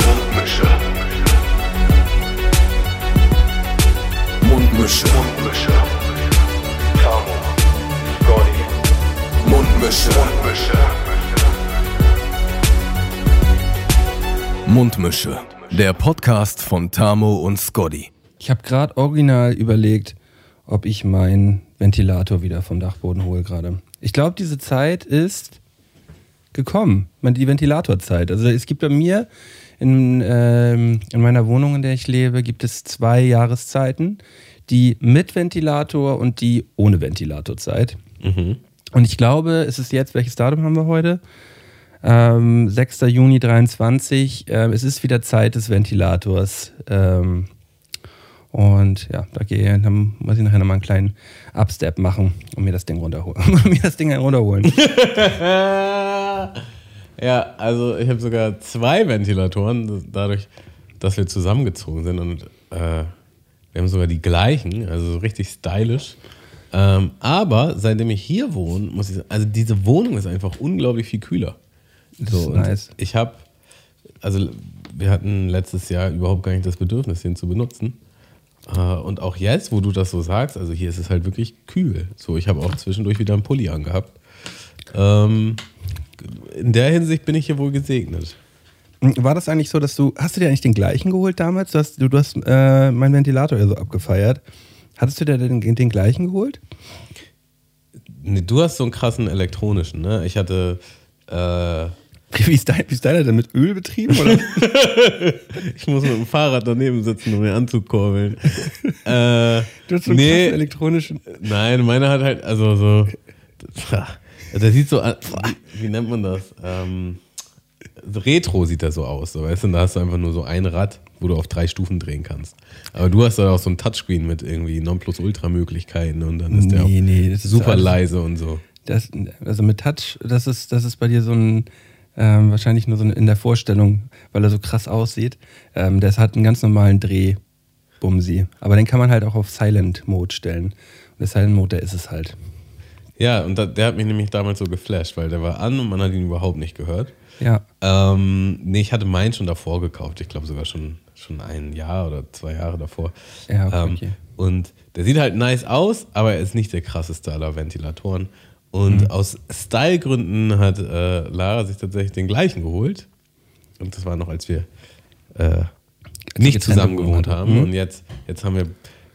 Mundmische. Mundmische. Mundmische. Tamo. Scotty. Mundmische. Mundmische. Mundmische. Der Podcast von Tamo und Scotty. Ich habe gerade original überlegt, ob ich meinen Ventilator wieder vom Dachboden hole gerade. Ich glaube, diese Zeit ist gekommen, die Ventilatorzeit. Also es gibt bei mir in, ähm, in meiner Wohnung, in der ich lebe, gibt es zwei Jahreszeiten, die mit Ventilator und die ohne Ventilatorzeit. Mhm. Und ich glaube, es ist jetzt, welches Datum haben wir heute? Ähm, 6. Juni 23. Ähm, es ist wieder Zeit des Ventilators. Ähm, und ja, da gehe, dann muss ich nachher nochmal einen kleinen Upstep machen und mir das Ding runterholen. mir das Ding runterholen. ja, also ich habe sogar zwei Ventilatoren, dadurch, dass wir zusammengezogen sind und äh, wir haben sogar die gleichen, also so richtig stylisch. Ähm, aber seitdem ich hier wohne, muss ich sagen, also diese Wohnung ist einfach unglaublich viel kühler. Das So, ist nice. Ich habe, also wir hatten letztes Jahr überhaupt gar nicht das Bedürfnis, den zu benutzen. Äh, Und auch jetzt, wo du das so sagst, also hier ist es halt wirklich kühl. So, ich habe auch zwischendurch wieder einen Pulli angehabt. Ähm, in der Hinsicht bin ich hier wohl gesegnet. War das eigentlich so, dass du, hast du dir eigentlich den gleichen geholt damals? Du hast, du, du hast äh, meinen Ventilator ja so abgefeiert. Hattest du dir den, den gleichen geholt? Nee, du hast so einen krassen elektronischen, ne? Ich hatte, äh, Wie ist, dein, wie ist deiner denn mit Öl betrieben? Oder? ich muss mit dem Fahrrad daneben sitzen, um mir anzukurbeln. äh, Du hast so einen nee, krassen elektronischen. Nein, meine hat halt, also so. Der sieht so. Wie, wie nennt man das? Ähm, Retro sieht das so aus, so, weißt du? Und da hast du einfach nur so ein Rad, wo du auf drei Stufen drehen kannst. Aber du hast da auch so ein Touchscreen mit irgendwie Nonplusultra-Möglichkeiten und dann ist der Nee, auch nee, super alles- leise und so. Das, also mit Touch, das ist, das ist bei dir so ein, ähm, wahrscheinlich nur so in der Vorstellung, weil er so krass aussieht. Ähm, das hat einen ganz normalen Drehbumsi. Aber den kann man halt auch auf Silent Mode stellen. Und der Silent Mode, der ist es halt. Ja, und da, der hat mich nämlich damals so geflasht, weil der war an und man hat ihn überhaupt nicht gehört. Ja. Ähm, nee, ich hatte meinen schon davor gekauft. Ich glaube sogar schon, schon ein Jahr oder zwei Jahre davor. Ja, okay, ähm. Und der sieht halt nice aus, aber er ist nicht der krasseste aller Ventilatoren. Und Mhm. aus Stylegründen hat äh, Lara sich tatsächlich den gleichen geholt. Und das war noch, als wir äh, nicht zusammen gewohnt haben. Mhm. Und jetzt, jetzt, haben wir,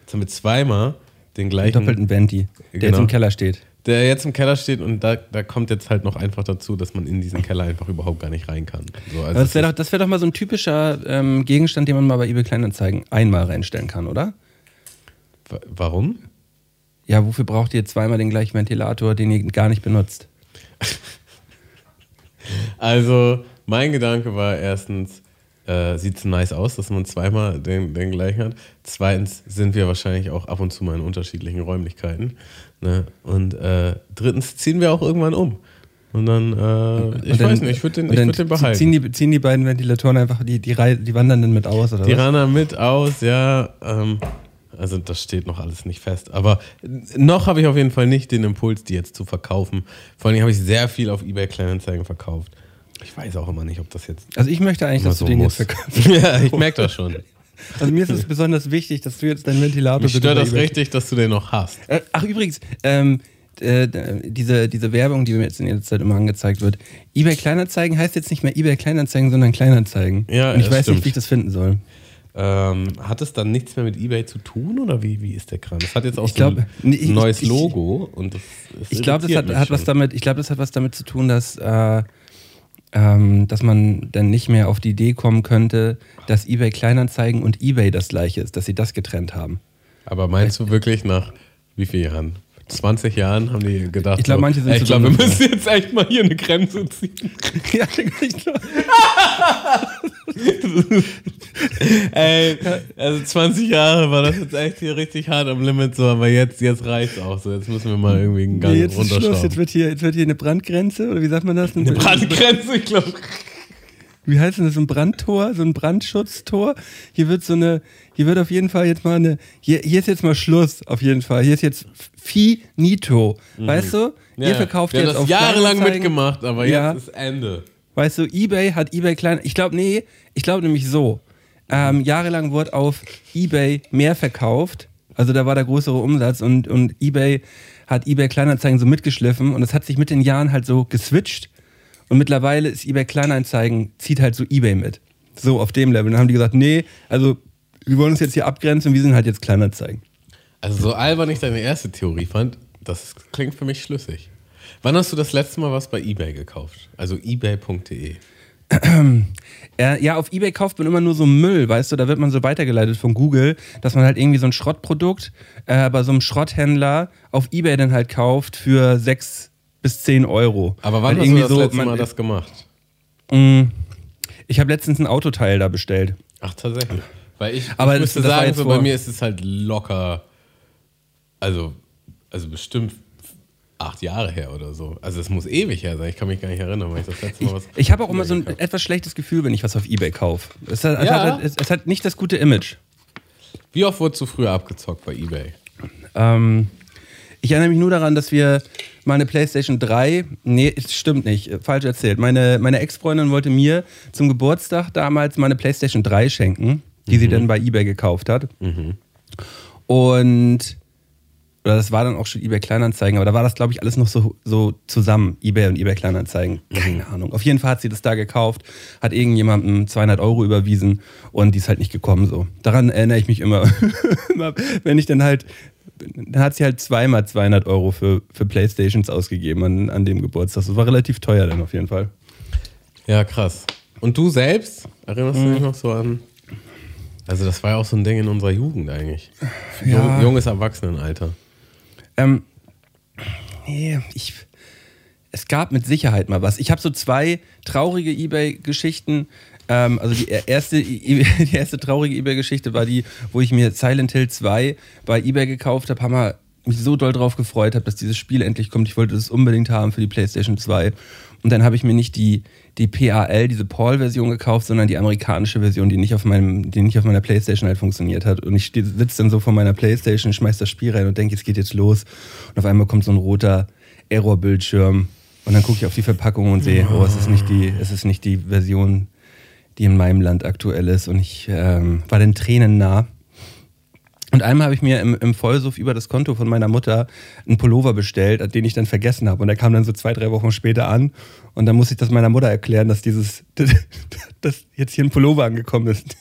jetzt haben wir zweimal den gleichen. doppelten Venti, der Genau. jetzt im Keller steht. Der jetzt im Keller steht und da, da kommt jetzt halt noch einfach dazu, dass man in diesen Keller einfach überhaupt gar nicht rein kann. So, also das wäre doch, das wär doch mal so ein typischer ähm, Gegenstand, den man mal bei eBay Kleinanzeigen einmal reinstellen kann, oder? wa- warum? Ja, wofür braucht ihr zweimal den gleichen Ventilator, den ihr gar nicht benutzt? Also, mein Gedanke war erstens, äh, sieht es nice aus, dass man zweimal den, den gleichen hat. Zweitens sind wir wahrscheinlich auch ab und zu mal in unterschiedlichen Räumlichkeiten. Ne? Und äh, drittens ziehen wir auch irgendwann um. Und dann, äh, ich Und dann- weiß nicht, ich würde den, ich würd den behalten. Ziehen die, ziehen die beiden Ventilatoren einfach, die, die, die wandern dann mit aus, oder Die? Rana mit aus, ja. Ähm, also das steht noch alles nicht fest. Aber noch habe ich auf jeden Fall nicht den Impuls, die jetzt zu verkaufen. Vor allem habe ich sehr viel auf eBay Kleinanzeigen verkauft. Ich weiß auch immer nicht, ob das jetzt Also ich möchte eigentlich, dass so du den muss. jetzt verkaufst. ja, ich merke das schon. Also mir ist es besonders wichtig, dass du jetzt deinen Ventilator Mich bitte stört das richtig, dass du den noch hast. Äh, Ach übrigens, ähm, äh, diese, diese Werbung, die mir jetzt in letzter Zeit immer angezeigt wird, eBay Kleinanzeigen heißt jetzt nicht mehr eBay Kleinanzeigen, sondern Kleinanzeigen. Ja, Und ich weiß stimmt. nicht, wie ich das finden soll. Ähm, hat es dann nichts mehr mit eBay zu tun oder wie, wie ist der Kram? Das hat jetzt auch Ich so glaub, ein ich- neues ich- Logo und das, das Ich glaube, das hat, hat was damit, ich glaube, das hat was damit zu tun, dass, äh, ähm, dass man dann nicht mehr auf die Idee kommen könnte, dass eBay Kleinanzeigen und eBay das gleiche ist, dass sie das getrennt haben. Aber meinst du wirklich nach wie vielen Jahren? 20 Jahren haben die gedacht, Ich glaub, so, manche sind ich glaube, wir müssen jetzt echt mal hier eine Grenze ziehen. ja, ich glaub, Ey, also 20 Jahre war das jetzt echt hier richtig hart am Limit, so, aber jetzt, jetzt reicht's auch so. Jetzt müssen wir mal irgendwie einen Gang nee, jetzt ist Schluss, jetzt wird, hier, jetzt wird hier eine Brandgrenze, oder wie sagt man das? Eine Brandgrenze, ich glaube. Wie heißt denn das, so ein Brandtor, so ein Brandschutztor. Hier wird so eine, hier wird auf jeden Fall jetzt mal eine, hier, hier ist jetzt mal Schluss, auf jeden Fall. Hier ist jetzt finito, weißt du? ihr verkauft Mhm. jetzt haben auf das jahrelang mitgemacht, aber Ja. jetzt ist Ende. Weißt du, eBay hat eBay klein. Ich glaube, nee, ich glaube nämlich so. Ähm, jahrelang wurde auf eBay mehr verkauft. Also da war der größere Umsatz und, und eBay hat eBay Kleinanzeigen so mitgeschliffen und es hat sich mit den Jahren halt so geswitcht. Und mittlerweile ist eBay Kleinanzeigen, zieht halt so eBay mit. So auf dem Level. Dann haben die gesagt, nee, also wir wollen uns jetzt hier abgrenzen wir sind halt jetzt Kleinanzeigen. Also so albern ich deine erste Theorie fand, das klingt für mich schlüssig. Wann hast du das letzte Mal was bei eBay gekauft? Also ebay.de. Äh, ja, auf Ebay kauft man immer nur so Müll, weißt du, da wird man so weitergeleitet von Google, dass man halt irgendwie so ein Schrottprodukt äh, bei so einem Schrotthändler auf Ebay dann halt kauft für 6 bis 10 Euro. Aber wann Weil hast du irgendwie das so, letzte man- Mal das gemacht? Mm, ich habe letztens ein Autoteil da bestellt. Ach, tatsächlich. Weil ich, Aber ich müsste sagen, so bei mir ist es halt locker, also, also bestimmt acht Jahre her oder so. Also es muss ewig her sein. Ich kann mich gar nicht erinnern, weil ich das letzte Mal was. Ich habe auch immer so ein gekauft. etwas schlechtes Gefühl, wenn ich was auf Ebay kaufe. Es hat, Ja. es, es hat nicht das gute Image. Wie oft wurdest du früher abgezockt bei eBay? Ähm, ich erinnere mich nur daran, dass wir meine PlayStation 3, nee, stimmt nicht, äh, falsch erzählt. Meine, meine Ex-Freundin wollte mir zum Geburtstag damals meine PlayStation 3 schenken, die sie dann bei eBay gekauft hat. Und oder das war dann auch schon eBay Kleinanzeigen, aber da war das, glaube ich, alles noch so, so zusammen, eBay und eBay Kleinanzeigen. Keine Ahnung. Auf jeden Fall hat sie das da gekauft, hat irgendjemandem 200 Euro überwiesen und die ist halt nicht gekommen so. Daran erinnere ich mich. Immer, Wenn ich dann halt, dann hat sie halt zweimal 200 Euro für, für Playstations ausgegeben an, an dem Geburtstag. Das war relativ teuer dann auf jeden Fall. Ja, krass. Und du selbst? Erinnerst Mhm. du dich noch so an? Also das war ja auch so ein Ding in unserer Jugend eigentlich. Ja. Jung, junges Erwachsenenalter. Ähm, nee, ich, es gab mit Sicherheit mal was. Ich habe so zwei traurige Ebay-Geschichten. Ähm, also die erste, die erste traurige Ebay-Geschichte war die, wo ich mir Silent Hill 2 bei Ebay gekauft habe, haben mich so doll drauf gefreut habe, dass dieses Spiel endlich kommt. Ich wollte es unbedingt haben für die PlayStation 2. Und dann habe ich mir nicht die, die PAL, diese PAL-Version gekauft, sondern die amerikanische Version, die nicht auf, meinem, die nicht auf meiner PlayStation halt funktioniert hat. Und ich sitze dann so vor meiner PlayStation, schmeiß das Spiel rein und denke, es geht jetzt los. Und auf einmal kommt so ein roter Error-Bildschirm. Und dann gucke ich auf die Verpackung und sehe, oh, es ist nicht die, es ist nicht die Version, die in meinem Land aktuell ist. Und ich ähm, war den Tränen nah. Und einmal habe ich mir im, im Vollsuff über das Konto von meiner Mutter einen Pullover bestellt, den ich dann vergessen habe. Und der kam dann so zwei, drei Wochen später an. Und dann musste ich das meiner Mutter erklären, dass dieses, dass jetzt hier ein Pullover angekommen ist.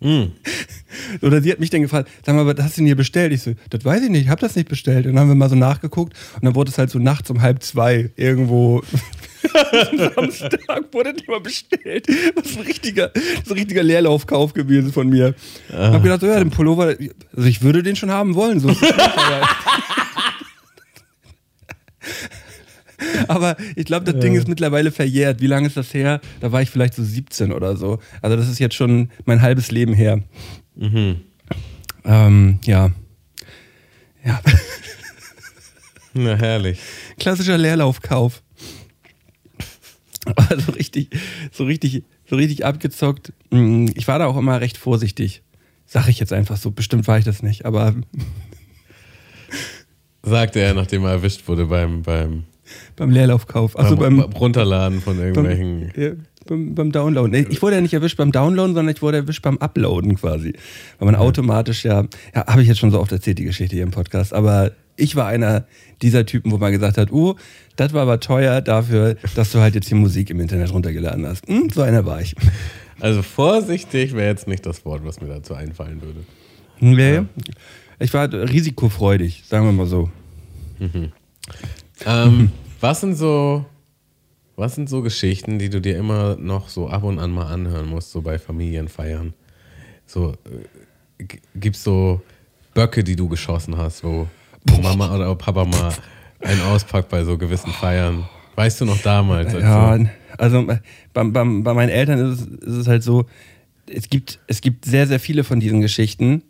Oder sie hat mich dann gefragt, sag mal, was hast du denn hier bestellt? Ich so, das weiß ich nicht, ich habe das nicht bestellt. Und dann haben wir mal so nachgeguckt und dann wurde es halt so nachts um halb zwei irgendwo Samstag wurde die mal bestellt. Das ist ein richtiger, ist ein richtiger Leerlaufkauf gewesen von mir. Ich habe gedacht, so, ja, den Pullover, also ich würde den schon haben wollen. So nicht, aber, ich glaube, das Ding ist mittlerweile verjährt. Wie lange ist das her? Da war ich vielleicht so 17 oder so. Also das ist jetzt schon mein halbes Leben her. Ähm, ja. Ja, Na, herrlich. klassischer Leerlaufkauf. Also richtig, so richtig, so richtig abgezockt. Mm, Ich war da auch immer recht vorsichtig. Sag ich jetzt einfach so. Bestimmt war ich das nicht, aber Sagte er, nachdem er erwischt wurde beim, beim, beim Leerlaufkauf. Also beim, beim, Runterladen von beim, irgendwelchen. ja, beim, beim Downloaden. Ich wurde ja nicht erwischt beim Downloaden, sondern ich wurde erwischt beim Uploaden quasi. Weil man automatisch ja, ja habe ich jetzt schon so oft erzählt, die Geschichte hier im Podcast, aber ich war einer dieser Typen, wo man gesagt hat, uh, das war aber teuer dafür, dass du halt jetzt die Musik im Internet runtergeladen hast. Hm, so einer war ich. Also vorsichtig wäre jetzt nicht das Wort, was mir dazu einfallen würde. Nee. Ich war risikofreudig, sagen wir mal so. Ähm, was sind so, was sind so Geschichten, die du dir immer noch so ab und an mal anhören musst, so bei Familienfeiern? So, äh, gibt's so Böcke, die du geschossen hast, wo, wo Mama oder Papa mal einen auspackt bei so gewissen Feiern? Weißt du noch damals? als Ja, also äh, bei, bei, bei meinen Eltern ist es, ist es halt so, es gibt, es gibt sehr, sehr viele von diesen Geschichten.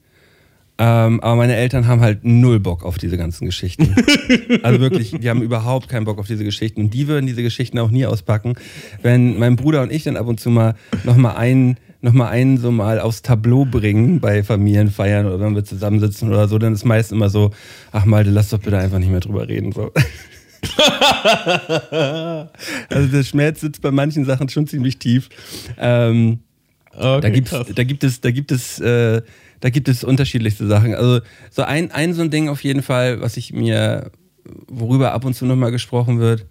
Ähm, aber meine Eltern haben halt null Bock auf diese ganzen Geschichten. also wirklich, die haben überhaupt keinen Bock auf diese Geschichten. Und die würden diese Geschichten auch nie auspacken. Wenn mein Bruder und ich dann ab und zu mal nochmal einen, noch mal einen so mal aufs Tableau bringen bei Familienfeiern oder wenn wir zusammensitzen oder so, dann ist meist immer so, ach Malte, lass doch bitte einfach nicht mehr drüber reden. So. also der Schmerz sitzt bei manchen Sachen schon ziemlich tief. Ähm, Okay, da, gibt's, da gibt es, da gibt es, äh, da gibt es unterschiedlichste Sachen. Also so ein, ein so ein Ding auf jeden Fall, was ich mir, worüber ab und zu nochmal gesprochen wird.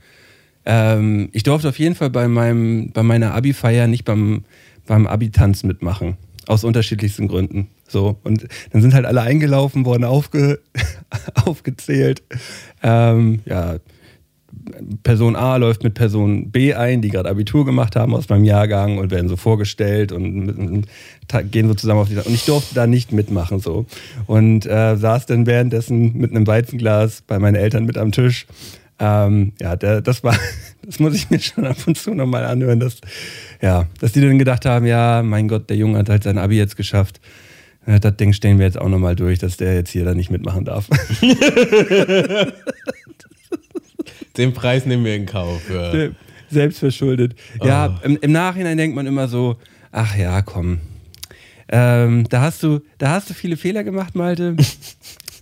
Ähm, ich durfte auf jeden Fall bei meinem, bei meiner Abi-Feier nicht beim, beim Abi-Tanz mitmachen. Aus unterschiedlichsten Gründen. So. Und dann sind halt alle eingelaufen worden, aufge, aufgezählt. Ähm, ja, Person A läuft mit Person B ein, die gerade Abitur gemacht haben aus meinem Jahrgang und werden so vorgestellt und, und ta- gehen so zusammen auf die Und ich durfte da nicht mitmachen so. Und äh, saß dann währenddessen mit einem Weizenglas bei meinen Eltern mit am Tisch. Ähm, ja, der, das war, das muss ich mir schon ab und zu nochmal anhören, dass, ja, dass die dann gedacht haben, ja, mein Gott, der Junge hat halt sein Abi jetzt geschafft. Das Ding stellen wir jetzt auch nochmal durch, dass der jetzt hier da nicht mitmachen darf. Den Preis nehmen wir in Kauf. Ja. Se- Selbstverschuldet. Ja, im, im Nachhinein denkt man immer so, ach ja, komm. Ähm, da, hast du, da hast du viele Fehler gemacht, Malte.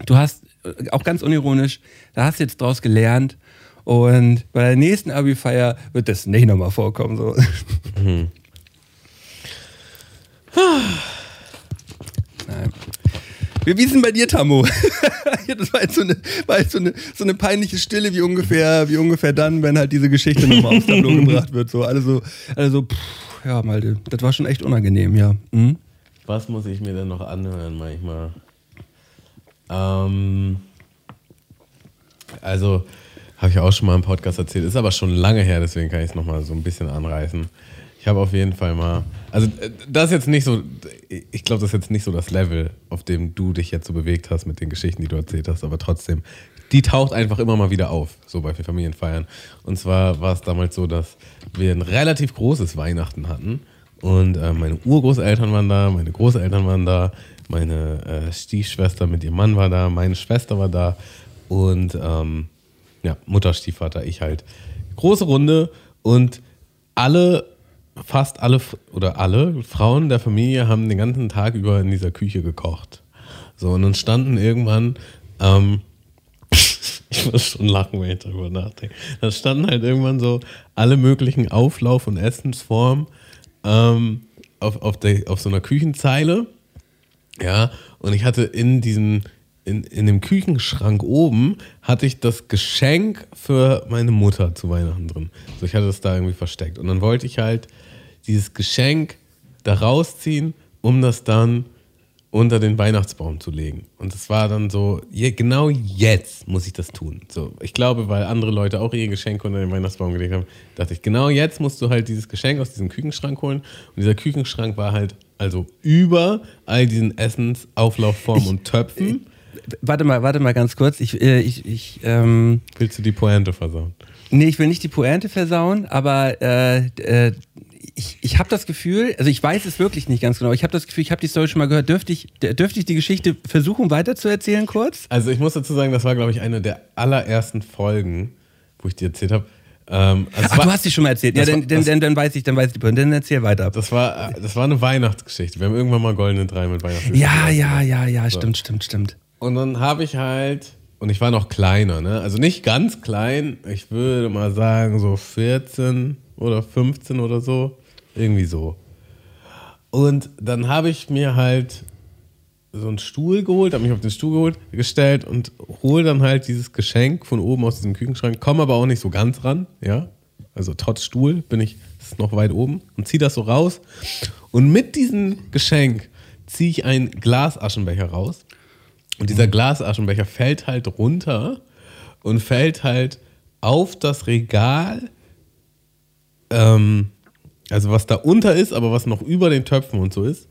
Du hast, äh, auch ganz unironisch, da hast du jetzt draus gelernt. Und bei der nächsten Abi-Feier wird das nicht nochmal vorkommen. So. Nein. Wie wie ist denn bei dir, Tammo? Das war jetzt so eine, war jetzt so eine, so eine peinliche Stille, wie ungefähr, wie ungefähr dann, wenn halt diese Geschichte nochmal aufs Tableau gebracht wird. So, alle so, alle so pff, ja, Malte, das war schon echt unangenehm, ja. Mhm. Was muss ich mir denn noch anhören manchmal? Ähm, also, habe ich auch schon mal im Podcast erzählt, ist aber schon lange her, deswegen kann ich es nochmal so ein bisschen anreißen. Ich habe auf jeden Fall mal, also äh, das ist jetzt nicht so, ich glaube, das ist jetzt nicht so das Level, auf dem du dich jetzt so bewegt hast mit den Geschichten, die du erzählt hast, aber trotzdem, die taucht einfach immer mal wieder auf, so bei Familienfeiern. Und zwar war es damals so, dass wir ein relativ großes Weihnachten hatten und äh, meine Urgroßeltern waren da, meine Großeltern waren da, meine äh, Stiefschwester mit ihrem Mann war da, meine Schwester war da und ähm, ja, Mutter, Stiefvater, ich halt. Große Runde und alle, fast alle oder alle Frauen der Familie haben den ganzen Tag über in dieser Küche gekocht. So, und dann standen irgendwann, ähm, ich muss schon lachen, wenn ich darüber nachdenke. Da standen halt irgendwann so alle möglichen Auflauf- und Essensformen ähm, auf, auf, der, auf so einer Küchenzeile. Ja, und ich hatte in diesem, in, in dem Küchenschrank oben, hatte ich das Geschenk für meine Mutter zu Weihnachten drin. So, ich hatte das da irgendwie versteckt. Und dann wollte ich halt dieses Geschenk da rausziehen, um das dann unter den Weihnachtsbaum zu legen. Und es war dann so, je, genau jetzt muss ich das tun. So, ich glaube, weil andere Leute auch ihr Geschenk unter den Weihnachtsbaum gelegt haben, dachte ich, genau jetzt musst du halt dieses Geschenk aus diesem Küchenschrank holen. Und dieser Küchenschrank war halt also über all diesen Essensauflaufformen und Töpfen. Warte mal, warte mal ganz kurz. Ich, äh, ich, ich, ähm, Willst du die Pointe versauen? nee, ich will nicht die Pointe versauen, aber äh, äh, ich, ich habe das Gefühl, also ich weiß es wirklich nicht ganz genau, ich habe das Gefühl, ich habe die Story schon mal gehört. Dürfte ich, dürfte ich die Geschichte versuchen weiterzuerzählen kurz? Also ich muss dazu sagen, das war, glaube ich, eine der allerersten Folgen, wo ich dir erzählt habe. Ähm, also Ach, war- du hast die schon mal erzählt. Ja, dann, war- dann, dann, dann weiß ich, dann weiß ich. Dann erzähl weiter. Das war, äh, das war eine Weihnachtsgeschichte. Wir haben irgendwann mal Goldene Drei mit Weihnachtsgeschichte. Ja, ja, ja, ja, stimmt, stimmt, stimmt. Und dann habe ich halt, und ich war noch kleiner, ne? Also nicht ganz klein, ich würde mal sagen so 14 oder 15 oder so. Irgendwie so. Und dann habe ich mir halt so einen Stuhl geholt, habe mich auf den Stuhl geholt, gestellt und hole dann halt dieses Geschenk von oben aus diesem Küchenschrank, komme aber auch nicht so ganz ran, ja. Also trotz Stuhl bin ich ist noch weit oben und ziehe das so raus. Und mit diesem Geschenk ziehe ich einen Glasaschenbecher raus. Und dieser Glasaschenbecher fällt halt runter und fällt halt auf das Regal, ähm, also was da unter ist, aber was noch über den Töpfen und so ist,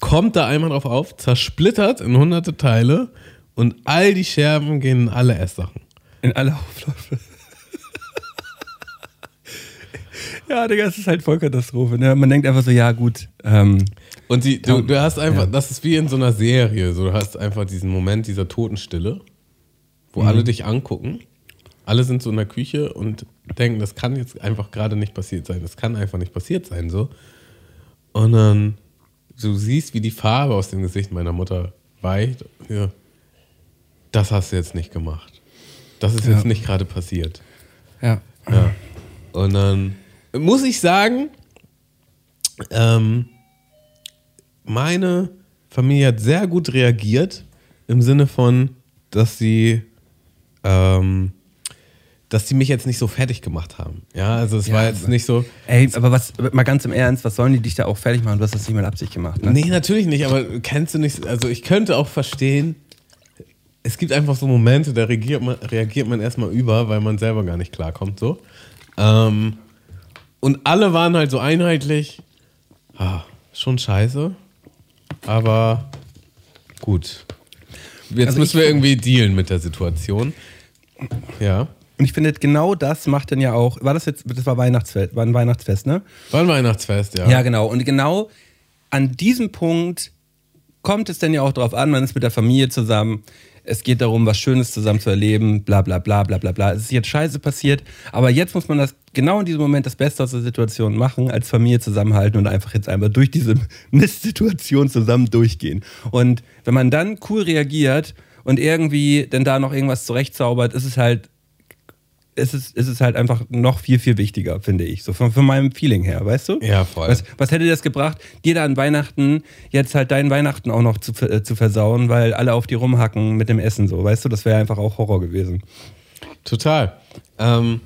kommt da einmal drauf auf, zersplittert in hunderte Teile und all die Scherben gehen in alle Esssachen. In alle Aufläufe. ja, Digga, es ist halt Vollkatastrophe. Ne? Man denkt einfach so, ja, gut. Ähm, Und die, du, du hast einfach, Ja. das ist wie in so einer Serie, so, du hast einfach diesen Moment dieser Totenstille, wo Mhm. alle dich angucken. Alle sind so in der Küche und denken, das kann jetzt einfach gerade nicht passiert sein. Das kann einfach nicht passiert sein, so. Und dann, du siehst, wie die Farbe aus dem Gesicht meiner Mutter weicht. Ja, das hast du jetzt nicht gemacht. Das ist Ja. jetzt nicht gerade passiert. Ja. Ja. Und dann muss ich sagen, ähm, meine Familie hat sehr gut reagiert im Sinne von, dass sie, ähm, dass sie mich jetzt nicht so fertig gemacht haben. Ja, also es Ja, war jetzt aber- nicht so. Ey, aber was, mal ganz im Ernst, was sollen die dich da auch fertig machen? Du hast das nicht mit Absicht gemacht, ne? Nee, natürlich nicht, aber kennst du nicht, also ich könnte auch verstehen, es gibt einfach so Momente, da reagiert man, reagiert man erstmal über, weil man selber gar nicht klarkommt, so. Ähm, und alle waren halt so einheitlich, ah, schon scheiße, aber gut. Jetzt Also müssen wir irgendwie dealen mit der Situation. Ja. Und ich finde, genau das macht dann ja auch, war das jetzt, das war Weihnachtsfest, war ein Weihnachtsfest, ne? War ein Weihnachtsfest, ja. Ja, genau. Und genau an diesem Punkt kommt es dann ja auch drauf an, man ist mit der Familie zusammen. Es geht darum, was Schönes zusammen zu erleben, bla bla bla bla bla bla. Es ist jetzt scheiße passiert, aber jetzt muss man das genau in diesem Moment das Beste aus der Situation machen, als Familie zusammenhalten und einfach jetzt einmal durch diese Mistsituation zusammen durchgehen. Und wenn man dann cool reagiert und irgendwie dann da noch irgendwas zurechtzaubert, ist es halt ist es, ist es halt einfach noch viel, viel wichtiger, finde ich. So von, von meinem Feeling her, weißt du? Ja, voll. Was, was hätte das gebracht, dir da an Weihnachten jetzt halt deinen Weihnachten auch noch zu, äh, zu versauen, weil alle auf die rumhacken mit dem Essen so, weißt du? Das wäre einfach auch Horror gewesen. Total. Ähm,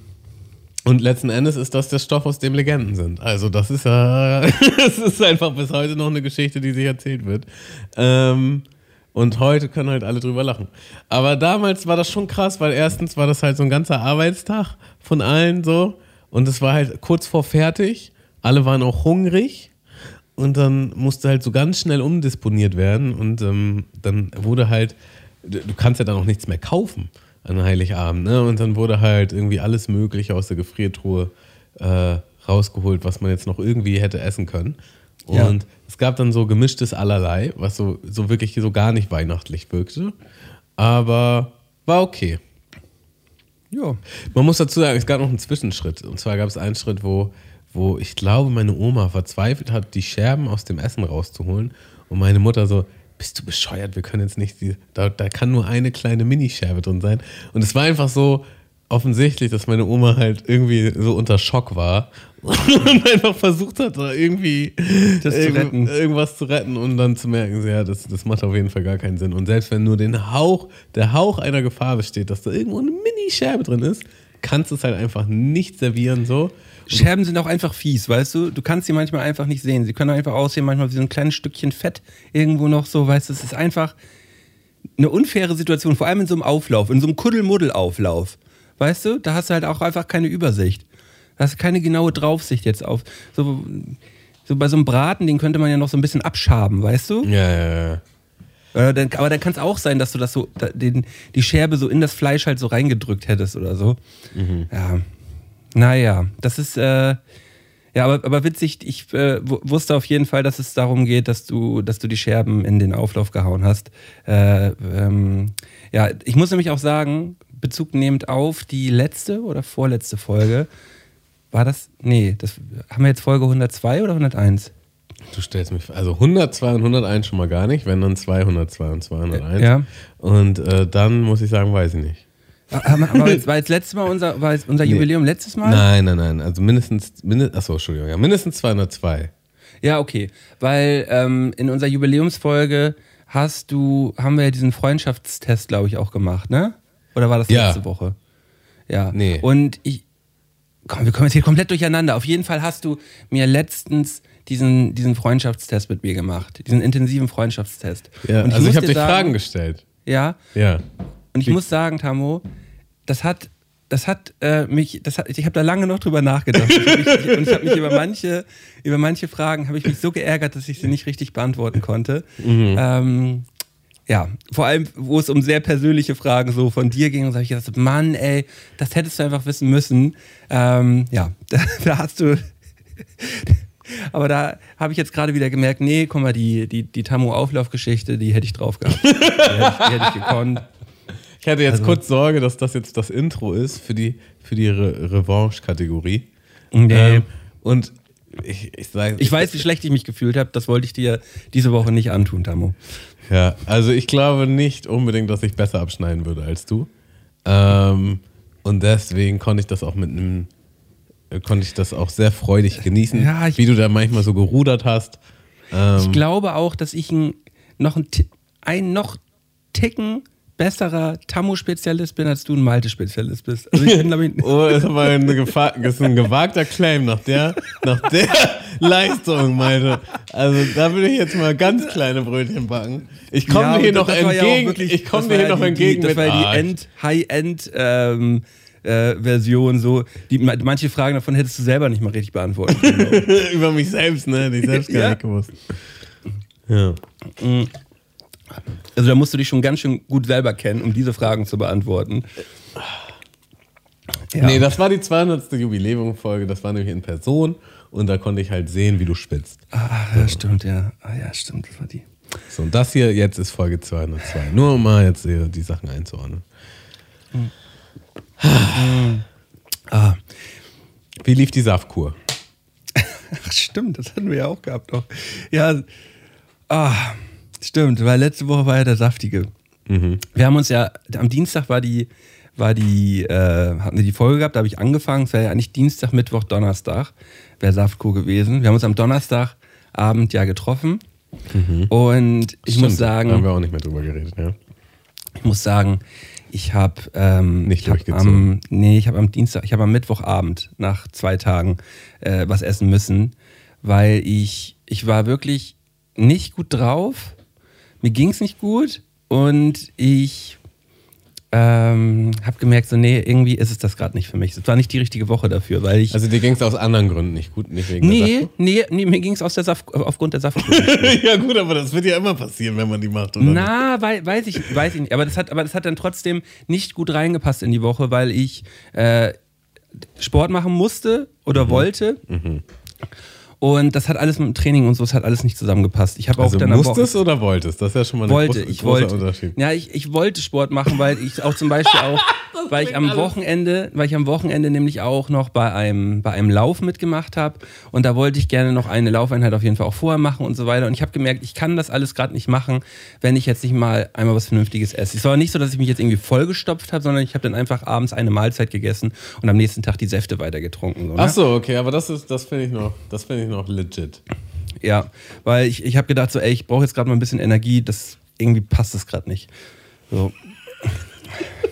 und letzten Endes ist das der Stoff, aus dem Legenden sind. Also das ist ja, es ist einfach bis heute noch eine Geschichte, die sich erzählt wird. Ähm, und heute können halt alle drüber lachen. Aber damals war das schon krass, weil erstens war das halt so ein ganzer Arbeitstag von allen so. Und es war halt kurz vor fertig. Alle waren auch hungrig. Und dann musste halt so ganz schnell umdisponiert werden. Und ähm, dann wurde halt, du kannst ja dann auch nichts mehr kaufen an Heiligabend. Ne? Und dann wurde halt irgendwie alles Mögliche aus der Gefriertruhe äh, rausgeholt, was man jetzt noch irgendwie hätte essen können. Ja. Und es gab dann so gemischtes Allerlei, was so, so wirklich so gar nicht weihnachtlich wirkte. Aber war okay. Ja. Man muss dazu sagen, es gab noch einen Zwischenschritt. Und zwar gab es einen Schritt, wo, wo ich glaube, meine Oma verzweifelt hat, die Scherben aus dem Essen rauszuholen. Und meine Mutter so, bist du bescheuert, wir können jetzt nicht, die, da, da kann nur eine kleine Minischerbe drin sein. Und es war einfach so offensichtlich, dass meine Oma halt irgendwie so unter Schock war und einfach versucht hat, da irgendwie Das zu retten. irgendwas zu retten und dann zu merken, ja, das, das macht auf jeden Fall gar keinen Sinn. Und selbst wenn nur den Hauch, der Hauch einer Gefahr besteht, dass da irgendwo eine Mini-Scherbe drin ist, kannst du es halt einfach nicht servieren so. Scherben sind auch einfach fies, weißt du? Du kannst sie manchmal einfach nicht sehen. Sie können einfach aussehen, manchmal wie so ein kleines Stückchen Fett irgendwo noch so, weißt du? Es ist einfach eine unfaire Situation, vor allem in so einem Auflauf, in so einem Kuddelmuddel-Auflauf. Weißt du? Da hast du halt auch einfach keine Übersicht. Da hast du keine genaue Draufsicht jetzt auf. So, so bei so einem Braten, den könnte man ja noch so ein bisschen abschaben, weißt du? Ja, ja, ja. Äh, dann, aber dann kann es auch sein, dass du das so, den, die Scherbe so in das Fleisch halt so reingedrückt hättest oder so. Ja. Naja, das ist, äh, ja, aber, aber witzig, ich äh, wu- wusste auf jeden Fall, dass es darum geht, dass du, dass du die Scherben in den Auflauf gehauen hast. Äh, ähm, ja, ich muss nämlich auch sagen, Bezug nehmend auf die letzte oder vorletzte Folge, war das, nee, das haben wir jetzt Folge 102 oder 101? Du stellst mich, also 102 und 101 schon mal gar nicht, wenn dann 202 und 201. Ja. Und äh, dann muss ich sagen, weiß ich nicht. Haben wir- Aber jetzt, war jetzt letztes Mal unser, war jetzt unser Jubiläum letztes Mal? Nein, nein, nein, also mindestens, mindest, achso, Entschuldigung, ja, mindestens 202. Ja, okay. Weil ähm, in unserer Jubiläumsfolge hast du, haben wir ja diesen Freundschaftstest, glaube ich, auch gemacht, ne? Oder war das Ja. letzte Woche? Ja. Nee. Und ich, komm, wir kommen jetzt hier komplett durcheinander. Auf jeden Fall hast du mir letztens diesen, diesen Freundschaftstest mit mir gemacht. Diesen intensiven Freundschaftstest. Ja, Und also muss ich habe dir sagen- Fragen gestellt. Ja. Ja. Und ich Wie- muss sagen, Tamo, das hat, das hat äh, mich, das hat, ich habe da lange noch drüber nachgedacht. Ich mich, ich, und ich habe mich über manche, über manche Fragen habe ich mich so geärgert, dass ich sie nicht richtig beantworten konnte. Ähm, ja, vor allem, wo es um sehr persönliche Fragen so von dir ging, habe ich gedacht, Mann, ey, das hättest du einfach wissen müssen. Ähm, ja, da, da hast du. Aber da habe ich jetzt gerade wieder gemerkt, nee, guck mal, die, die, die Tamu-Auflaufgeschichte, die hätte ich drauf gehabt. Die hätte ich, die hätte ich gekonnt. Ich hatte Also jetzt kurz Sorge, dass das jetzt das Intro ist für die, für die Re Revanche-Kategorie. Nee. Ähm, und ich, ich sage. Ich weiß, wie schlecht ich mich gefühlt habe. Das wollte ich dir diese Woche nicht antun, Tamo. Ja, also ich glaube nicht unbedingt, dass ich besser abschneiden würde als du. Ähm, Und deswegen konnte ich das auch mit einem, äh, konnte ich das auch sehr freudig genießen, Ja, ich- wie du da manchmal so gerudert hast. Ähm, Ich glaube auch, dass ich ein, noch ein, ein noch Ticken besserer Tammo-Spezialist bin, als du ein Malte-Spezialist bist. Also ich bin, ich, Oh, das ist aber Gefahr, das ist ein gewagter Claim nach der, nach der Leistung, meinte. Also da würde ich jetzt mal ganz kleine Brötchen backen. Ich komme Ja, dir hier noch war ja entgegen. wirklich- ich komme war hier ja noch die- entgegen Die, das war ja die End, High-End ähm, äh, Version so. Die, manche Fragen davon hättest du selber nicht mal richtig beantworten können. über mich selbst, ne? Die ich selbst gar nicht gewusst. Ja. Also da musst du dich schon ganz schön gut selber kennen, um diese Fragen zu beantworten. Ja. Nee, das war die 200. Jubiläumfolge. Das war nämlich in Person. Und da konnte ich halt sehen, wie du spitzt. ah, ja, stimmt, ja. Ah, ja, stimmt, das war die. So, und das hier jetzt ist Folge 202. Nur um mal jetzt die, die Sachen einzuordnen. Ah, Wie lief die Saftkur? ach, stimmt, das hatten wir ja auch gehabt noch. Ja, ah, stimmt, weil letzte Woche war ja der Saftige. Wir haben uns ja, am Dienstag war die, war die, äh, hatten wir die Folge gehabt, da habe ich angefangen, es wäre ja eigentlich Dienstag, Mittwoch, Donnerstag, wäre Saftkur gewesen. Wir haben uns am Donnerstagabend ja getroffen. Und ich muss Stimmt, Da haben sagen, wir auch nicht mehr drüber geredet, ja. ich muss sagen, ich habe ähm, Nicht ich hab durchgezogen. am, nee, ich habe am Dienstag, ich habe am Mittwochabend nach zwei Tagen äh, was essen müssen, weil ich ich war wirklich nicht gut drauf, mir ging es nicht gut und ich ähm, habe gemerkt, so nee, irgendwie ist es das gerade nicht für mich. Es war nicht die richtige Woche dafür, weil ich Also dir ging es aus anderen Gründen nicht gut, nicht wegen der nee, Saftkur? nee, nee, mir ging es aus der Saft, aufgrund der Saftkur. ja gut, aber das wird ja immer passieren, wenn man die macht, oder? Na, wei weiß ich, weiß ich nicht. Aber das, hat, aber das hat dann trotzdem nicht gut reingepasst in die Woche, weil ich äh, Sport machen musste oder Mhm. wollte. Und das hat alles mit dem Training und so, es hat alles nicht zusammengepasst. Ich habe auch Also dann am musstest oder wolltest? Das ist ja schon mal ein wollte, groß, ich wollte. Unterschied. Ja, ich, ich wollte Sport machen, weil ich auch zum Beispiel auch, weil ich am Wochenende, weil ich am Wochenende nämlich auch noch bei einem, bei einem Lauf mitgemacht habe und da wollte ich gerne noch eine Laufeinheit auf jeden Fall auch vorher machen und so weiter. Und ich habe gemerkt, ich kann das alles gerade nicht machen, wenn ich jetzt nicht mal einmal was Vernünftiges esse. Es war nicht so, dass ich mich jetzt irgendwie vollgestopft habe, sondern ich habe dann einfach abends eine Mahlzeit gegessen und am nächsten Tag die Säfte weiter getrunken. So, ne? Ach so, okay, aber das ist, das finde ich noch, das finde ich noch legit. Ja, weil ich, ich habe gedacht, so, ey, ich brauche jetzt gerade mal ein bisschen Energie, das irgendwie passt das gerade nicht. So.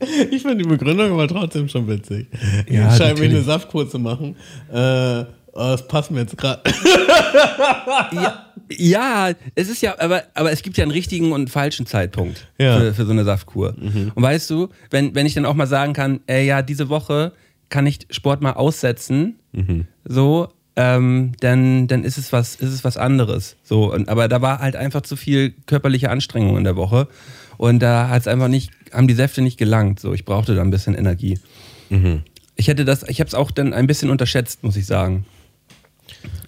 Ich finde die Begründung aber trotzdem schon witzig. Ich Ja, entscheide mich eine natürlich. Saftkur zu machen. Äh, oh, das passt mir jetzt gerade. Ja, ja, es ist ja, aber, aber es gibt ja einen richtigen und einen falschen Zeitpunkt Ja. für, für so eine Saftkur. Und weißt du, wenn, wenn ich dann auch mal sagen kann, ey, ja, diese Woche kann ich Sport mal aussetzen, so, ähm, dann, dann ist es was, ist es was anderes. So, und, aber da war halt einfach zu viel körperliche Anstrengung in der Woche. Und da hat es einfach nicht, haben die Säfte nicht gelangt. So, ich brauchte da ein bisschen Energie. Ich hätte das, ich habe es auch dann ein bisschen unterschätzt, muss ich sagen.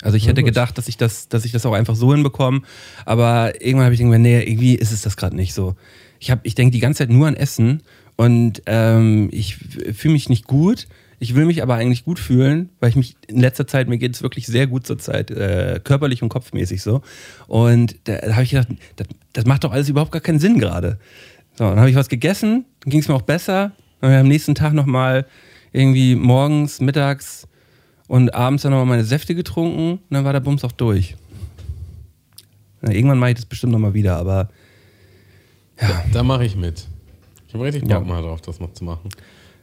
Also ich hätte gedacht, dass ich das, dass ich das auch einfach so hinbekomme, aber irgendwann habe ich gedacht, nee, irgendwie ist es das gerade nicht so. Ich habe, ich denke die ganze Zeit nur an Essen und ähm, ich fühle mich nicht gut. Ich will mich aber eigentlich gut fühlen, weil ich mich in letzter Zeit, mir geht es wirklich sehr gut zur Zeit, äh, körperlich und kopfmäßig so. Und da, da habe ich gedacht, das, das macht doch alles überhaupt gar keinen Sinn gerade. So, dann habe ich was gegessen, dann ging es mir auch besser. Dann habe ich am nächsten Tag nochmal irgendwie morgens, mittags und abends dann nochmal meine Säfte getrunken und dann war der Bums auch durch. Na, irgendwann mache ich das bestimmt nochmal wieder, aber Da mache ich mit. Ich habe richtig Bock Ja. mal drauf, das noch zu machen.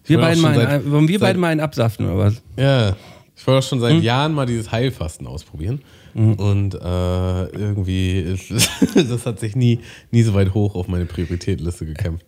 Ich wir beiden mal, seit- in, wollen wir beide mal einen absaften oder was? Ja, ich wollte auch schon Hm? seit Jahren mal dieses Heilfasten ausprobieren. Und äh, irgendwie ist das hat sich nie, nie so weit hoch auf meine Prioritätenliste gekämpft.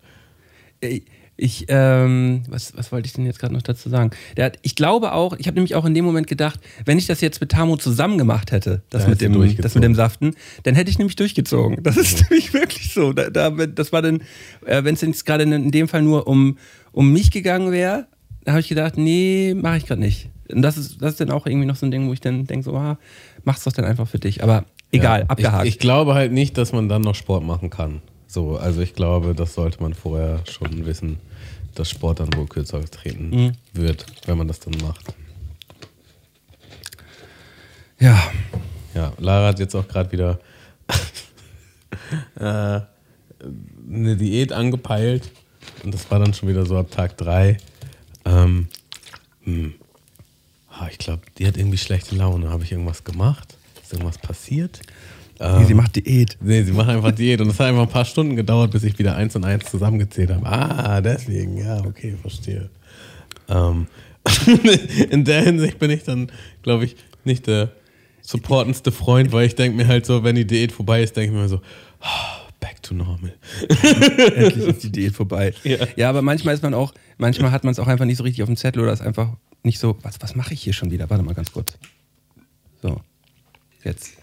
Äh, Ich, ähm, was, was wollte ich denn jetzt gerade noch dazu sagen? Hat, ich glaube auch, ich habe nämlich auch in dem Moment gedacht, wenn ich das jetzt mit Tamo zusammen gemacht hätte, das, Da mit, dem, das mit dem Saften, dann hätte ich nämlich durchgezogen. Das ist nämlich wirklich so. Da, da, das war dann, äh, wenn es jetzt gerade in, in dem Fall nur um, um mich gegangen wäre, da habe ich gedacht, nee, mache ich gerade nicht. Und das ist, das ist dann auch irgendwie noch so ein Ding, wo ich dann denke, so, ah, mach's doch dann einfach für dich. Aber egal, Ja. abgehakt. Ich, ich glaube halt nicht, dass man dann noch Sport machen kann. So, also ich glaube, das sollte man vorher schon wissen, dass Sport dann wohl kürzer treten Mhm. wird, wenn man das dann macht. ja, Ja, Lara hat jetzt auch gerade wieder äh, eine Diät angepeilt und das war dann schon wieder so ab Tag 3. ähm, hm, ich glaube, die hat irgendwie schlechte Laune. Habe ich irgendwas gemacht? Ist irgendwas passiert? Nee, sie macht Diät. Nee, sie macht einfach Diät. Und es hat einfach ein paar Stunden gedauert, bis ich wieder eins und eins zusammengezählt habe. Ah, deswegen, ja, okay, verstehe. Ähm, in der Hinsicht bin ich dann, glaube ich, nicht der supportendste Freund, weil ich denke mir halt so, wenn die Diät vorbei ist, denke ich mir so, ah, back to normal. Endlich ist die Diät vorbei. Ja. Ja. aber manchmal ist man auch, manchmal hat man es auch einfach nicht so richtig auf dem Zettel oder ist einfach nicht so, was, was mache ich hier schon wieder? Warte mal ganz kurz. So, jetzt.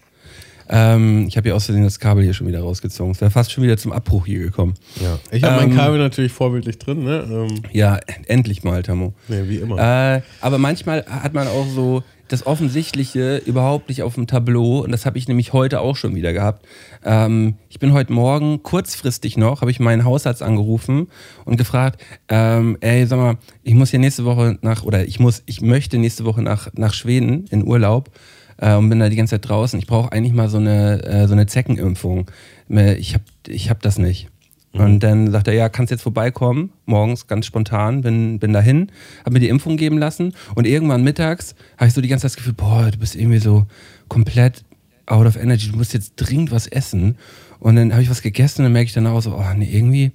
Ähm, ich habe hier außerdem das Kabel hier schon wieder rausgezogen. Es wäre fast schon wieder zum Abbruch hier gekommen. Ja. Ich habe mein Ähm, Kabel natürlich vorbildlich drin, ne? Ähm, Ja, endlich mal, Tamo. nee, wie immer. Äh, aber manchmal hat man auch so das Offensichtliche überhaupt nicht auf dem Tableau und das habe ich nämlich heute auch schon wieder gehabt. Ähm, ich bin heute Morgen kurzfristig noch, habe ich meinen Hausarzt angerufen und gefragt, ähm, ey, sag mal, ich muss hier nächste Woche nach, oder ich muss, ich möchte nächste Woche nach, nach Schweden in Urlaub äh, und bin da die ganze Zeit draußen. Ich brauche eigentlich mal so eine, äh, so eine Zeckenimpfung. Ich habe ich hab das nicht. Und dann sagt er, ja, kannst jetzt vorbeikommen, morgens ganz spontan, bin, bin dahin, hab mir die Impfung geben lassen und irgendwann mittags habe ich so die ganze Zeit das Gefühl, boah, du bist irgendwie so komplett out of energy, du musst jetzt dringend was essen. Und dann habe ich was gegessen und dann merke ich danach auch so, oh nee, irgendwie,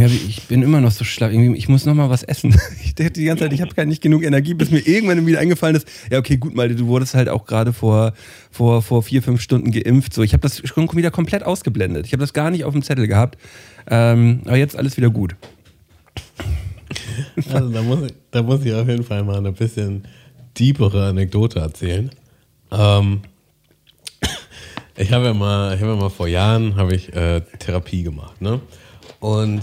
ich, bin immer noch so schlapp, irgendwie, ich muss noch mal was essen. Ich dachte die ganze Zeit, ich habe gar nicht genug Energie, bis mir irgendwann wieder eingefallen ist, ja okay, gut, Malte, du wurdest halt auch gerade vor, vor, vor vier, fünf Stunden geimpft. So, ich habe das schon wieder komplett ausgeblendet. Ich habe das gar nicht auf dem Zettel gehabt. Ähm, aber jetzt alles wieder gut. Also da muss, ich, da muss ich auf jeden Fall mal eine bisschen deepere Anekdote erzählen. Ähm, ich habe ja mal, ja mal vor Jahren ich äh, Therapie gemacht, ne? Und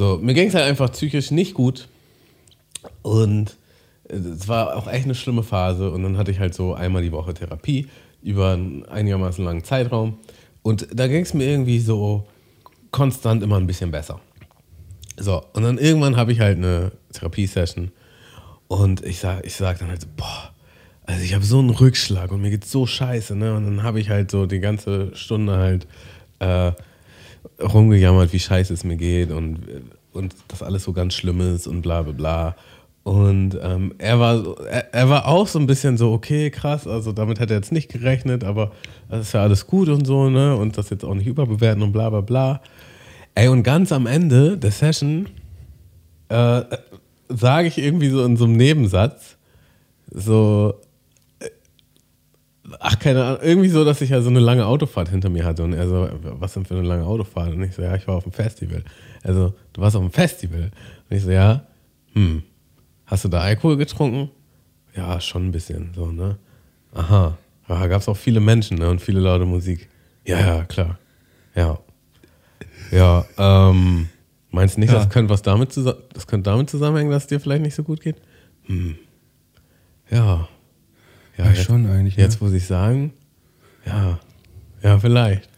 so, mir ging es halt einfach psychisch nicht gut. Und es war auch echt eine schlimme Phase. Und dann hatte ich halt so einmal die Woche Therapie über einen einigermaßen langen Zeitraum. Und da ging es mir irgendwie so konstant immer ein bisschen besser. So, und dann irgendwann habe ich halt eine Therapiesession und ich sag, ich sag dann halt so, boah, also ich habe so einen Rückschlag und mir geht's so scheiße, ne? Und dann habe ich halt so die ganze Stunde halt äh, rumgejammert, wie scheiße es mir geht und, und das alles so ganz schlimm ist und bla bla bla. Und ähm, er, war, er, er war auch so ein bisschen so, okay, krass, also damit hat er jetzt nicht gerechnet, aber das ist ja alles gut und so, ne? Und das jetzt auch nicht überbewerten und bla bla bla. Ey, und ganz am Ende der Session äh, sage ich irgendwie so in so einem Nebensatz, so, ach, keine Ahnung, irgendwie so, dass ich ja so eine lange Autofahrt hinter mir hatte. Und er so, was denn für eine lange Autofahrt? Und ich so, ja, ich war auf dem Festival. Also, du warst auf dem Festival? Und ich so, ja, hm, hast du da Alkohol getrunken? Ja, schon ein bisschen, so, ne? Aha, da gab es auch viele Menschen ne? und viele laute Musik. Ja, ja, klar. Ja. Ja, ähm, meinst du nicht, Ja. das könnte was damit, das könnte damit zusammenhängen, dass es dir vielleicht nicht so gut geht? Hm. Ja. Ja, schon eigentlich, ne? Jetzt muss ich sagen, ja. Ja, vielleicht.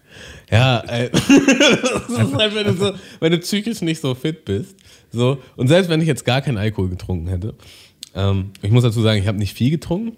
Ja, ey, das ist halt, wenn du, so, wenn du psychisch nicht so fit bist. So, und selbst wenn ich jetzt gar keinen Alkohol getrunken hätte, ähm, ich muss dazu sagen, ich habe nicht viel getrunken,